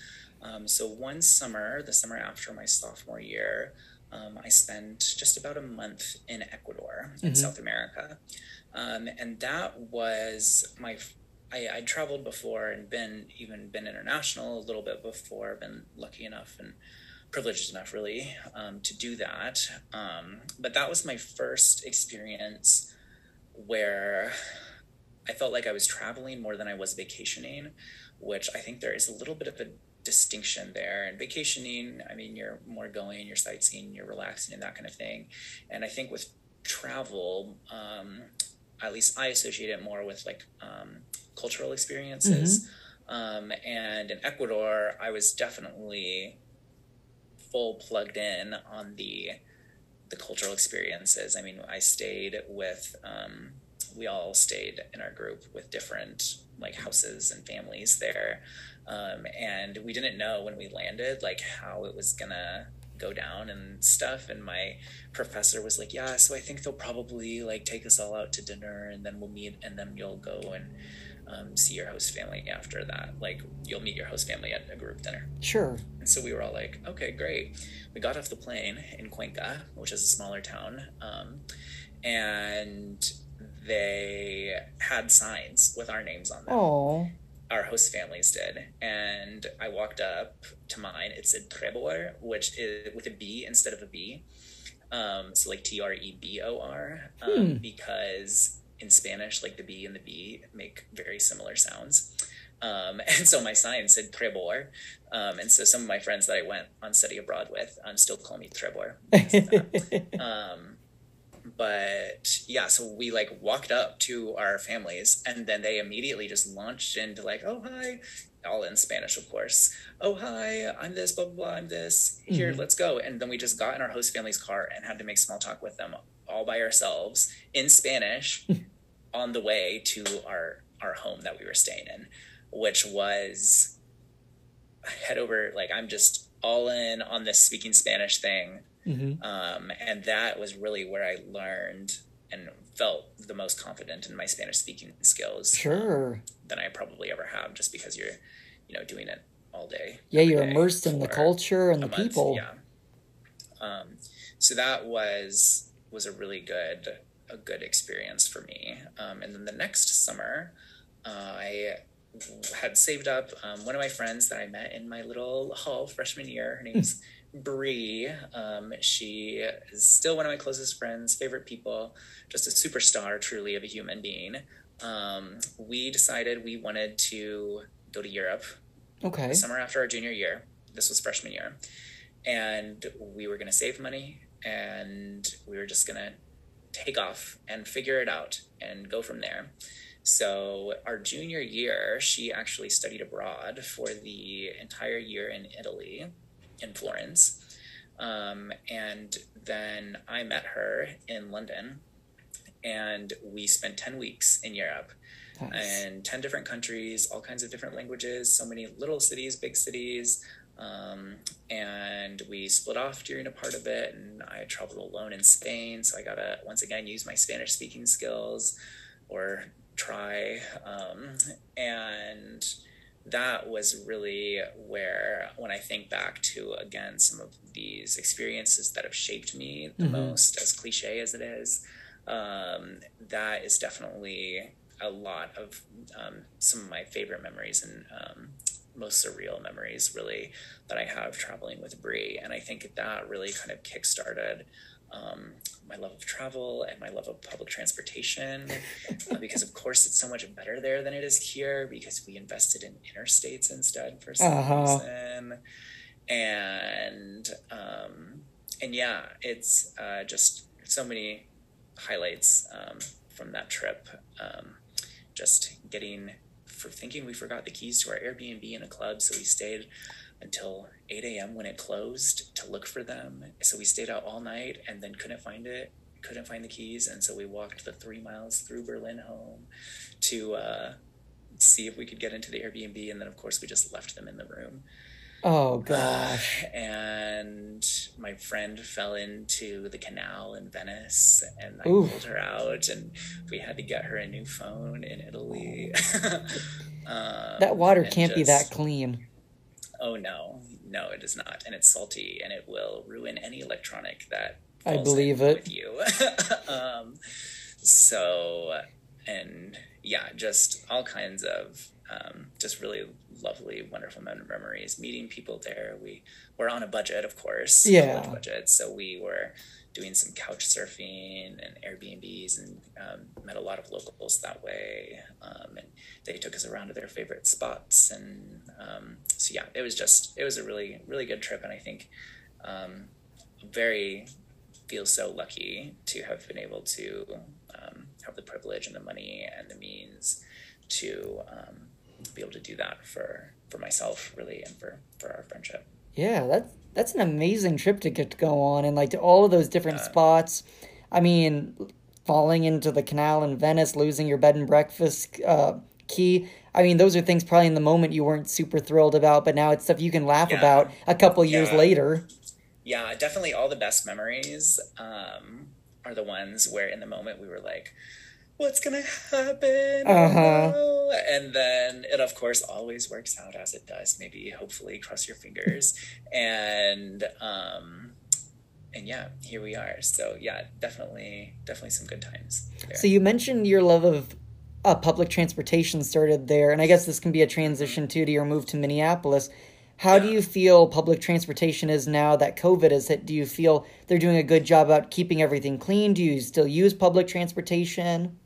Um, so, one summer, the summer after my sophomore year, um, I spent just about a month in Ecuador in South America. Um, and that was my I, I'd traveled before and been even been international a little bit before, been lucky enough and privileged enough really um, to do that. Um, but that was my first experience where I felt like I was traveling more than I was vacationing, which I think there is a little bit of a distinction there. And vacationing, I mean, you're more going, you're sightseeing, you're relaxing, and that kind of thing. And I think with travel, um, at least I associate it more with like um, cultural experiences. Um, and in Ecuador, I was definitely full plugged in on the the cultural experiences. I mean, I stayed with um, we all stayed in our group with different like houses and families there, um, and we didn't know when we landed like how it was gonna go down and stuff and my professor was like yeah so i think they'll probably like take us all out to dinner and then we'll meet and then you'll go and um, see your host family after that like you'll meet your host family at a group dinner Sure. and so we were all like, okay, great. We got off the plane in Cuenca, which is a smaller town, um, and they had signs with our names on them. Oh. Our host families did. And I walked up to mine. It said Trebor, which is with a B instead of a B. Um, so like T R E B O R, um, because in Spanish, like the B and the B make very similar sounds. Um, and so my sign said Trebor. Um, and so some of my friends that I went on study abroad with um, still call me Trebor. because of that. um, but yeah, so we like walked up to our families and then they immediately just launched into like, oh, hi, all in Spanish, of course. Oh, hi, I'm this, blah, blah, blah, I'm this. Here, mm-hmm. let's go. And then we just got in our host family's car and had to make small talk with them all by ourselves in Spanish on the way to our, our home that we were staying in, which was head over, like, I'm just all in on this speaking Spanish thing hmm um, and that was really where I learned and felt the most confident in my Spanish speaking skills Sure. than I probably ever have, just because you're, you know, doing it all day. Yeah, you're immersed in the culture and the month, people. Yeah. Um, so that was was a really good a good experience for me. Um, and then the next summer, uh, I had saved up um, one of my friends that I met in my little hall freshman year. Her name's Bree. Um, she is still one of my closest friends, favorite people, just a superstar, truly, of a human being. um, we decided we wanted to go to Europe Okay. the summer after our junior year. This was freshman year. And we were going to save money and we were just going to take off and figure it out and go from there. So, our junior year, she actually studied abroad for the entire year in Italy, in Florence. Um, and then I met her in London and we spent 10 weeks in Europe Nice. and 10 different countries, all kinds of different languages, so many little cities, big cities. Um, and we split off during a part of it, and I traveled alone in Spain. So I got to once again use my Spanish speaking skills or try. Um, and that was really where, when I think back to again some of these experiences that have shaped me the Mhm. most, as cliche as it is, um, that is definitely a lot of um, some of my favorite memories and um, most surreal memories, really, that I have traveling with Brie. And I think that really kind of kickstarted um, my love of travel and my love of public transportation. uh, because, of course, it's so much better there than it is here because we invested in interstates instead for some Uh-huh. reason. And, um, and yeah, it's uh, just so many highlights um, from that trip. Um, just getting for thinking we forgot the keys to our Airbnb in a club, so we stayed until 8 a.m. when it closed to look for them. So we stayed out all night and then couldn't find it, couldn't find the keys, and so we walked the three miles through Berlin home to uh, see if we could get into the Airbnb, and then of course we just left them in the room. Oh gosh. And my friend fell into the canal in Venice, and I pulled her out, and we had to get her a new phone in Italy. um, That water can't be that clean. Oh no, no, it is not, and it's salty, and it will ruin any electronic that. I believe it. with you. um, so, and yeah, just all kinds of um, just really lovely, wonderful memories. Meeting people there. We were on a budget, of course. Yeah. budget. So we were doing some couch surfing and Airbnbs, and um, met a lot of locals that way. Um, and they took us around to their favorite spots, and um, so yeah, it was just it was a really really good trip, and I think um, very feel so lucky to have been able to um, have the privilege and the money and the means to um, be able to do that for for myself really and for for our friendship Yeah, that's that's an amazing trip to get to go on and like to all of those different spots. I mean, falling into the canal in Venice, losing your bed and breakfast uh, key. I mean, those are things probably in the moment you weren't super thrilled about, but now it's stuff you can laugh Yeah. about a couple years Yeah. later. yeah definitely all the best memories um, are the ones where in the moment we were like what's gonna happen Uh-huh. and then it of course always works out as it does maybe hopefully cross your fingers and um and yeah here we are so yeah definitely definitely some good times there. So you mentioned your love of uh, public transportation started there, and I guess this can be a transition too to your move to Minneapolis. How do you feel public transportation is now that COVID has hit? Do you feel they're doing a good job about keeping everything clean? Do you still use public transportation?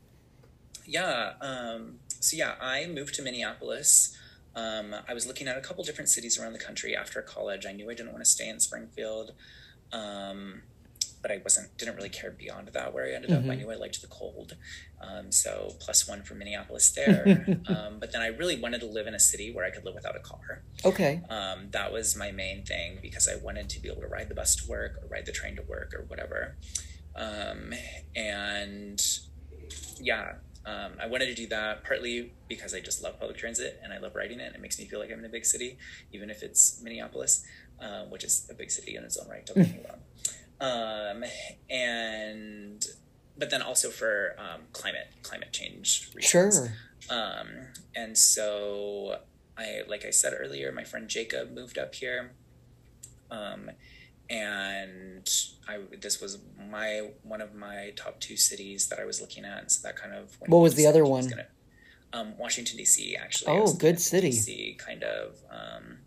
Yeah. Um, so yeah, I moved to Minneapolis. Um, I was looking at a couple different cities around the country after college. I knew I didn't want to stay in Springfield, um, but I wasn't didn't really care beyond that where I ended up. I knew I liked the cold, um, so plus one for Minneapolis there. um, but then I really wanted to live in a city where I could live without a car. Okay. Um, that was my main thing because I wanted to be able to ride the bus to work or ride the train to work or whatever. Um, and yeah, um, I wanted to do that partly because I just love public transit and I love riding it. It makes me feel like I'm in a big city, even if it's Minneapolis, um, which is a big city in its own right. Don't get me wrong. Um, and but then also for um, climate climate change reasons. Sure. Um, and so I, like I said earlier, my friend Jacob moved up here. Um, and I, this was my, one of my top two cities that I was looking at. And so that kind of, What was the other one? Gonna, um, Washington DC actually. Oh, good city. DC kind of, um,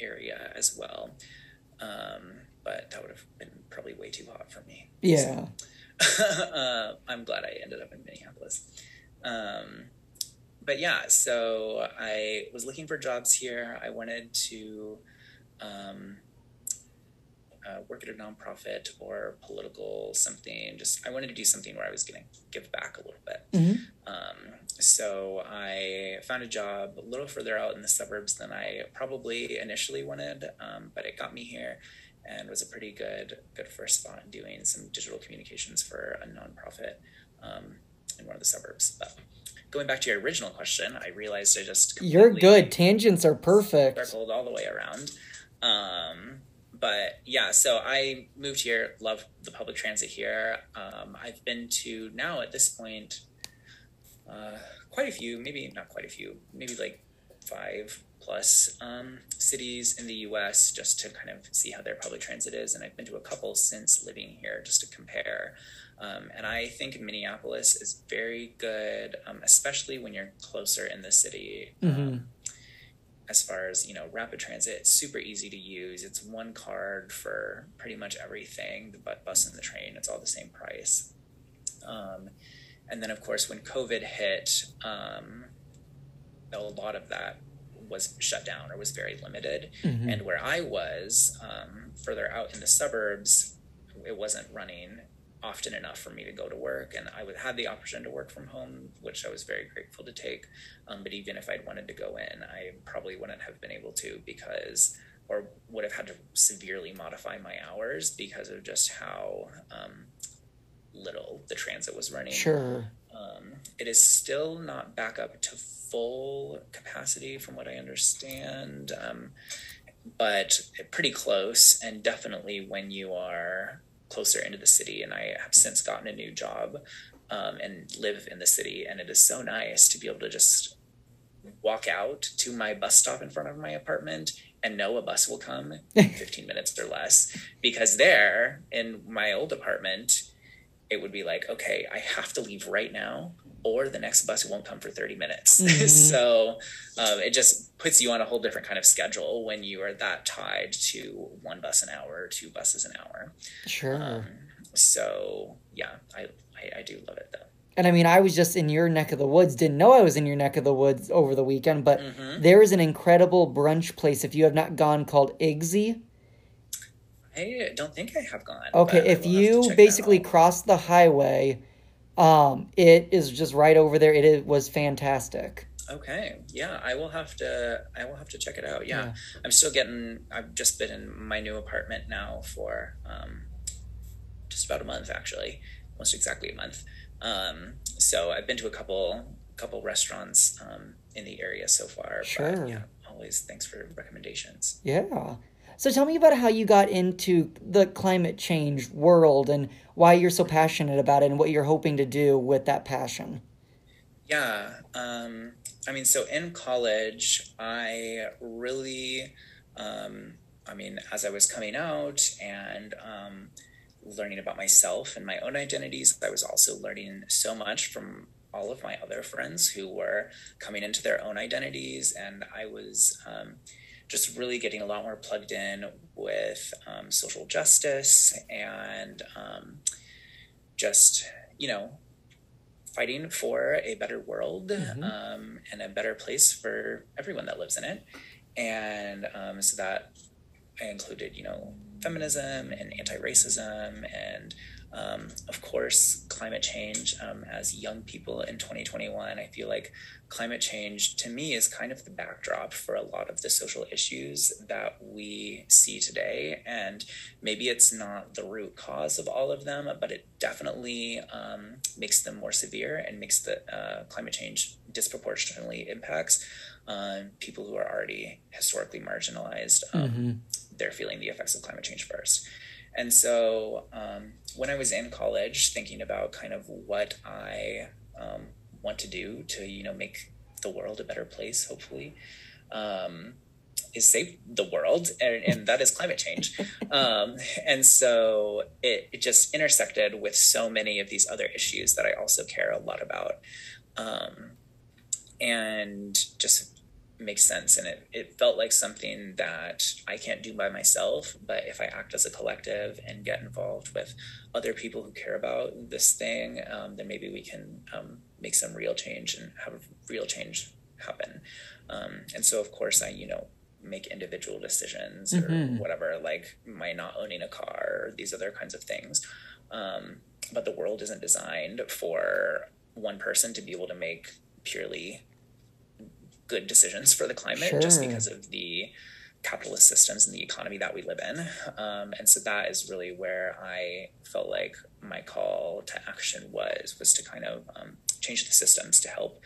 area as well. Um, but that would have been probably way too hot for me. Yeah. uh, I'm glad I ended up in Minneapolis. Um, but yeah, so I was looking for jobs here. I wanted to um, uh, work at a nonprofit or political something. Just I wanted to do something where I was going to give back a little bit. Mhm. Um, so I found a job a little further out in the suburbs than I probably initially wanted, um, but it got me here and was a pretty good good first spot in doing some digital communications for a nonprofit um, in one of the suburbs. But going back to your original question, I realized I just You're good. Tangents are perfect. circled all the way around. Um, but yeah, so I moved here, love the public transit here. Um, I've been to now at this point uh, quite a few, maybe not quite a few, maybe like five plus um, cities in the US just to kind of see how their public transit is. And I've been to a couple since living here just to compare. Um, and I think Minneapolis is very good, um, especially when you're closer in the city. Mhm. As far as you know, rapid transit, it's super easy to use. It's one card for pretty much everything. The bu- bus and the train, it's all the same price. Um, and then, of course, when COVID hit, um, a lot of that was shut down or was very limited. Mhm. And where I was, um, further out in the suburbs, it wasn't running often enough for me to go to work. And I would have the option to work from home, which I was very grateful to take. Um, but even if I'd wanted to go in, I probably wouldn't have been able to because, or would have had to severely modify my hours because of just how um, little the transit was running. Sure. Um, it is still not back up to full capacity, from what I understand, um, but pretty close. And definitely when you are closer into the city, and I have since gotten a new job um, and live in the city, and it is so nice to be able to just walk out to my bus stop in front of my apartment and know a bus will come in 15 minutes or less. Because there, in my old apartment, it would be like, okay, I have to leave right now, or the next bus won't come for 30 minutes. Mhm. so um, it just puts you on a whole different kind of schedule when you are that tied to one bus an hour or two buses an hour. Sure. Um, so yeah, I, I, I do love it though. And I mean, I was just in your neck of the woods. Didn't know I was in your neck of the woods over the weekend, but Mhm. there is an incredible brunch place if you have not gone called Igsy. I don't think I have gone. Okay, if will have to you basically cross the highway, um, it is just right over there. It was fantastic. Okay, yeah, I will have to. I will have to check it out. Yeah, Yeah. I'm still getting. I've just been in my new apartment now for um, just about a month, actually, almost exactly a month. Um, so I've been to a couple couple restaurants um, in the area so far. Sure. But yeah, always thanks for recommendations. Yeah. So tell me about how you got into the climate change world and why you're so passionate about it and what you're hoping to do with that passion. Yeah. Um, I mean, so in college, I really, um, I mean, as I was coming out and um, learning about myself and my own identities, I was also learning so much from all of my other friends who were coming into their own identities. And I was um, just really getting a lot more plugged in with um, social justice and um, just, you know, fighting for a better world Mhm. um, and a better place for everyone that lives in it. And um, so that I included, you know, feminism and anti racism and, um, of course, climate change. Um, as young people in 2021, I feel like climate change to me is kind of the backdrop for a lot of the social issues that we see today. And maybe it's not the root cause of all of them, but it definitely um, makes them more severe and makes the uh, climate change disproportionately impacts people who are already historically marginalized. Um, Mhm. They're feeling the effects of climate change first. And so um, when I was in college, thinking about kind of what I um, want to do to, you know, make the world a better place, hopefully, um, is save the world, and, and that is climate change. Um, and so it, it just intersected with so many of these other issues that I also care a lot about. Um, and just makes sense and it, it felt like something that i can't do by myself but if i act as a collective and get involved with other people who care about this thing um, then maybe we can um, make some real change and have real change happen. Um, and so, of course, I, you know, make individual decisions or mm-hmm. whatever, like my not owning a car or these other kinds of things. Um, but the world isn't designed for one person to be able to make purely good decisions for the climate sure. just because of the capitalist systems and the economy that we live in. Um, and so that is really where I felt like my call to action was was to kind of um, change the systems to help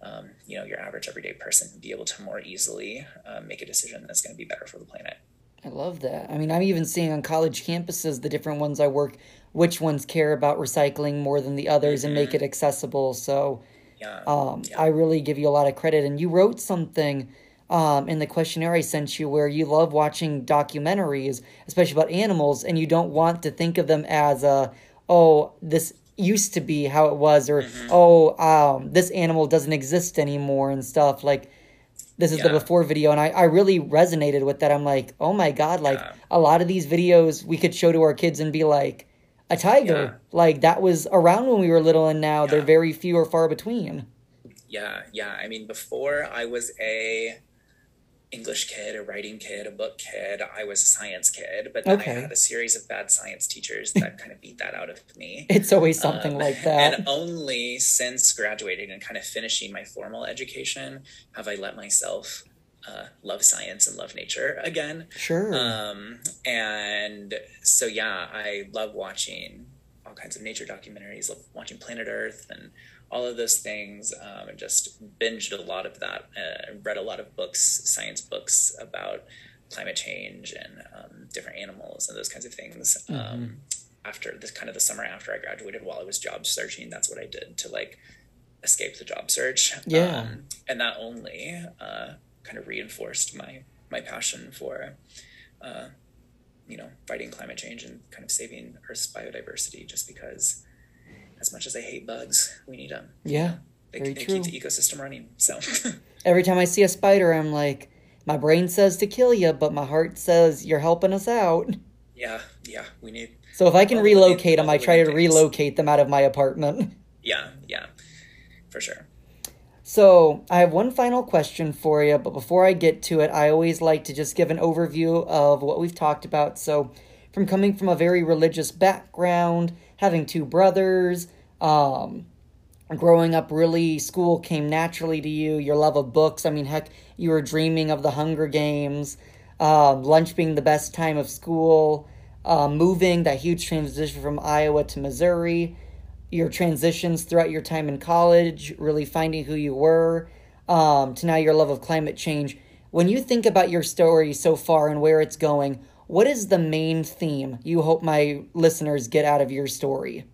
um, you know your average everyday person be able to more easily uh, make a decision that's going to be better for the planet. I love that. I mean, I'm even seeing on college campuses the different ones I work, which ones care about recycling more than the others mm-hmm. and make mm-hmm. it accessible. So, yeah. Um, yeah. I really give you a lot of credit. And you wrote something um, in the questionnaire I sent you where you love watching documentaries, especially about animals, and you don't want to think of them as a, oh, this used to be how it was or mm-hmm. oh um this animal doesn't exist anymore and stuff like this is yeah. the before video and I, I really resonated with that i'm like oh my god like yeah. a lot of these videos we could show to our kids and be like a tiger yeah. like that was around when we were little and now they're very few or far between yeah yeah i mean before i was a English kid, a writing kid, a book kid. I was a science kid, but then okay. I had a series of bad science teachers that kind of beat that out of me. It's always something um, like that. And only since graduating and kind of finishing my formal education have I let myself uh, love science and love nature again. Sure. Um, and so, yeah, I love watching all kinds of nature documentaries, love watching Planet Earth and all of those things um, and just binged a lot of that uh, read a lot of books science books about climate change and um, different animals and those kinds of things mm-hmm. um, after this kind of the summer after i graduated while i was job searching that's what i did to like escape the job search yeah um, and that only uh, kind of reinforced my my passion for uh, you know fighting climate change and kind of saving earth's biodiversity just because as much as I hate bugs, we need them. Yeah, they, they keep the ecosystem running. So every time I see a spider, I'm like, my brain says to kill you, but my heart says you're helping us out. Yeah, yeah, we need. So if I can relocate them, I try to relocate them out of my apartment. Yeah, yeah, for sure. So, I have one final question for you, but before I get to it, I always like to just give an overview of what we've talked about. So, from coming from a very religious background, having two brothers, um, growing up really school came naturally to you your love of books i mean heck you were dreaming of the hunger games um, lunch being the best time of school uh, moving that huge transition from iowa to missouri your transitions throughout your time in college really finding who you were um, to now your love of climate change when you think about your story so far and where it's going what is the main theme you hope my listeners get out of your story?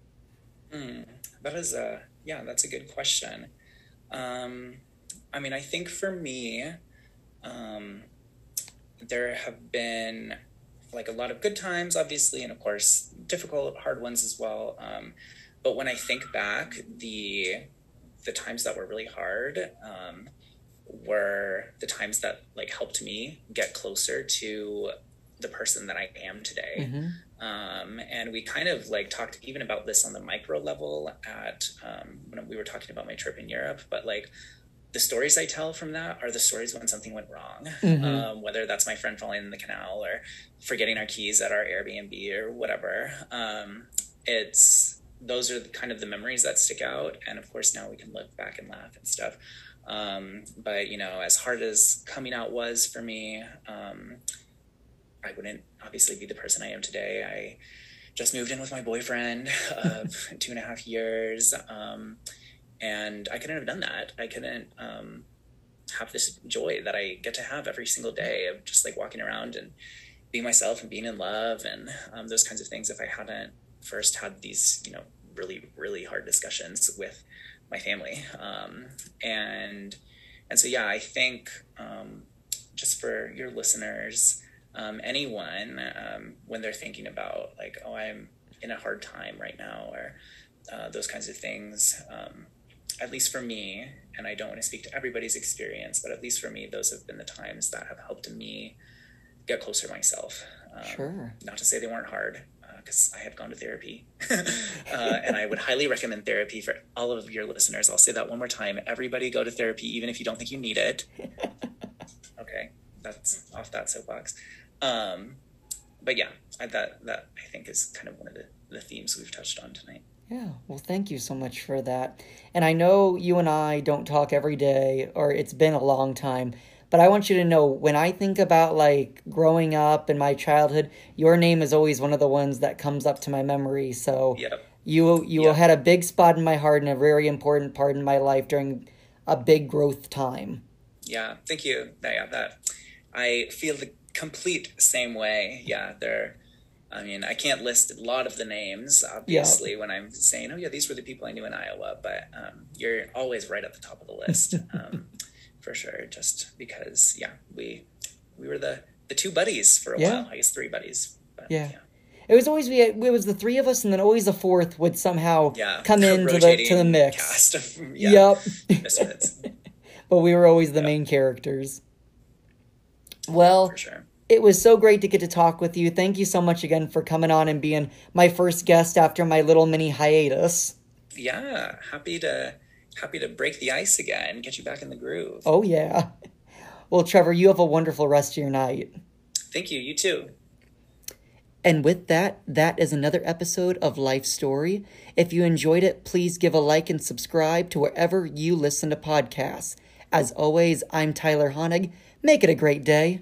Mm, that is a yeah, that's a good question. Um, I mean, I think for me, um, there have been like a lot of good times, obviously, and of course, difficult, hard ones as well. Um, but when I think back, the the times that were really hard um, were the times that like helped me get closer to the person that I am today. Mm-hmm. Um, and we kind of like talked even about this on the micro level at um, when we were talking about my trip in Europe, but like the stories I tell from that are the stories when something went wrong, mm-hmm. um, whether that's my friend falling in the canal or forgetting our keys at our Airbnb or whatever. Um, it's those are kind of the memories that stick out, and of course now we can look back and laugh and stuff. Um, but you know, as hard as coming out was for me, um, I wouldn't obviously be the person I am today. I just moved in with my boyfriend of two and a half years. Um, and I couldn't have done that. I couldn't um, have this joy that I get to have every single day of just like walking around and being myself and being in love and um, those kinds of things if I hadn't first had these, you know, really, really hard discussions with my family. Um, and, and so, yeah, I think um, just for your listeners, um, anyone um, when they're thinking about like oh i'm in a hard time right now or uh, those kinds of things um, at least for me and i don't want to speak to everybody's experience but at least for me those have been the times that have helped me get closer to myself um, sure not to say they weren't hard because I have gone to therapy, uh, and I would highly recommend therapy for all of your listeners. I'll say that one more time. Everybody go to therapy, even if you don't think you need it. okay, that's off that soapbox. Um, but yeah, I, that that I think is kind of one of the, the themes we've touched on tonight. Yeah, well, thank you so much for that. And I know you and I don't talk every day, or it's been a long time, but I want you to know when I think about like growing up in my childhood, your name is always one of the ones that comes up to my memory. So Yep. you you Yep. had a big spot in my heart and a very important part in my life during a big growth time. Yeah, thank you. Yeah, that I feel the complete same way. Yeah, there. I mean, I can't list a lot of the names, obviously, when I'm saying, "Oh, yeah, these were the people I knew in Iowa." But um, you're always right at the top of the list, um, for sure. Just because, yeah, we we were the the two buddies for a Yeah. while. I guess three buddies. But, Yeah. It was always we it was the three of us and then always a fourth would somehow yeah. come into the to the mix. Cast of, yeah, Yep. but we were always the main characters. Well, sure. it was so great to get to talk with you. Thank you so much again for coming on and being my first guest after my little mini hiatus. Yeah, happy to happy to break the ice again, get you back in the groove. Oh yeah. Well, Trevor, you have a wonderful rest of your night. Thank you. You too. And with that, that is another episode of Life Story. If you enjoyed it, please give a like and subscribe to wherever you listen to podcasts. As always, I'm Tyler Honig. Make it a great day.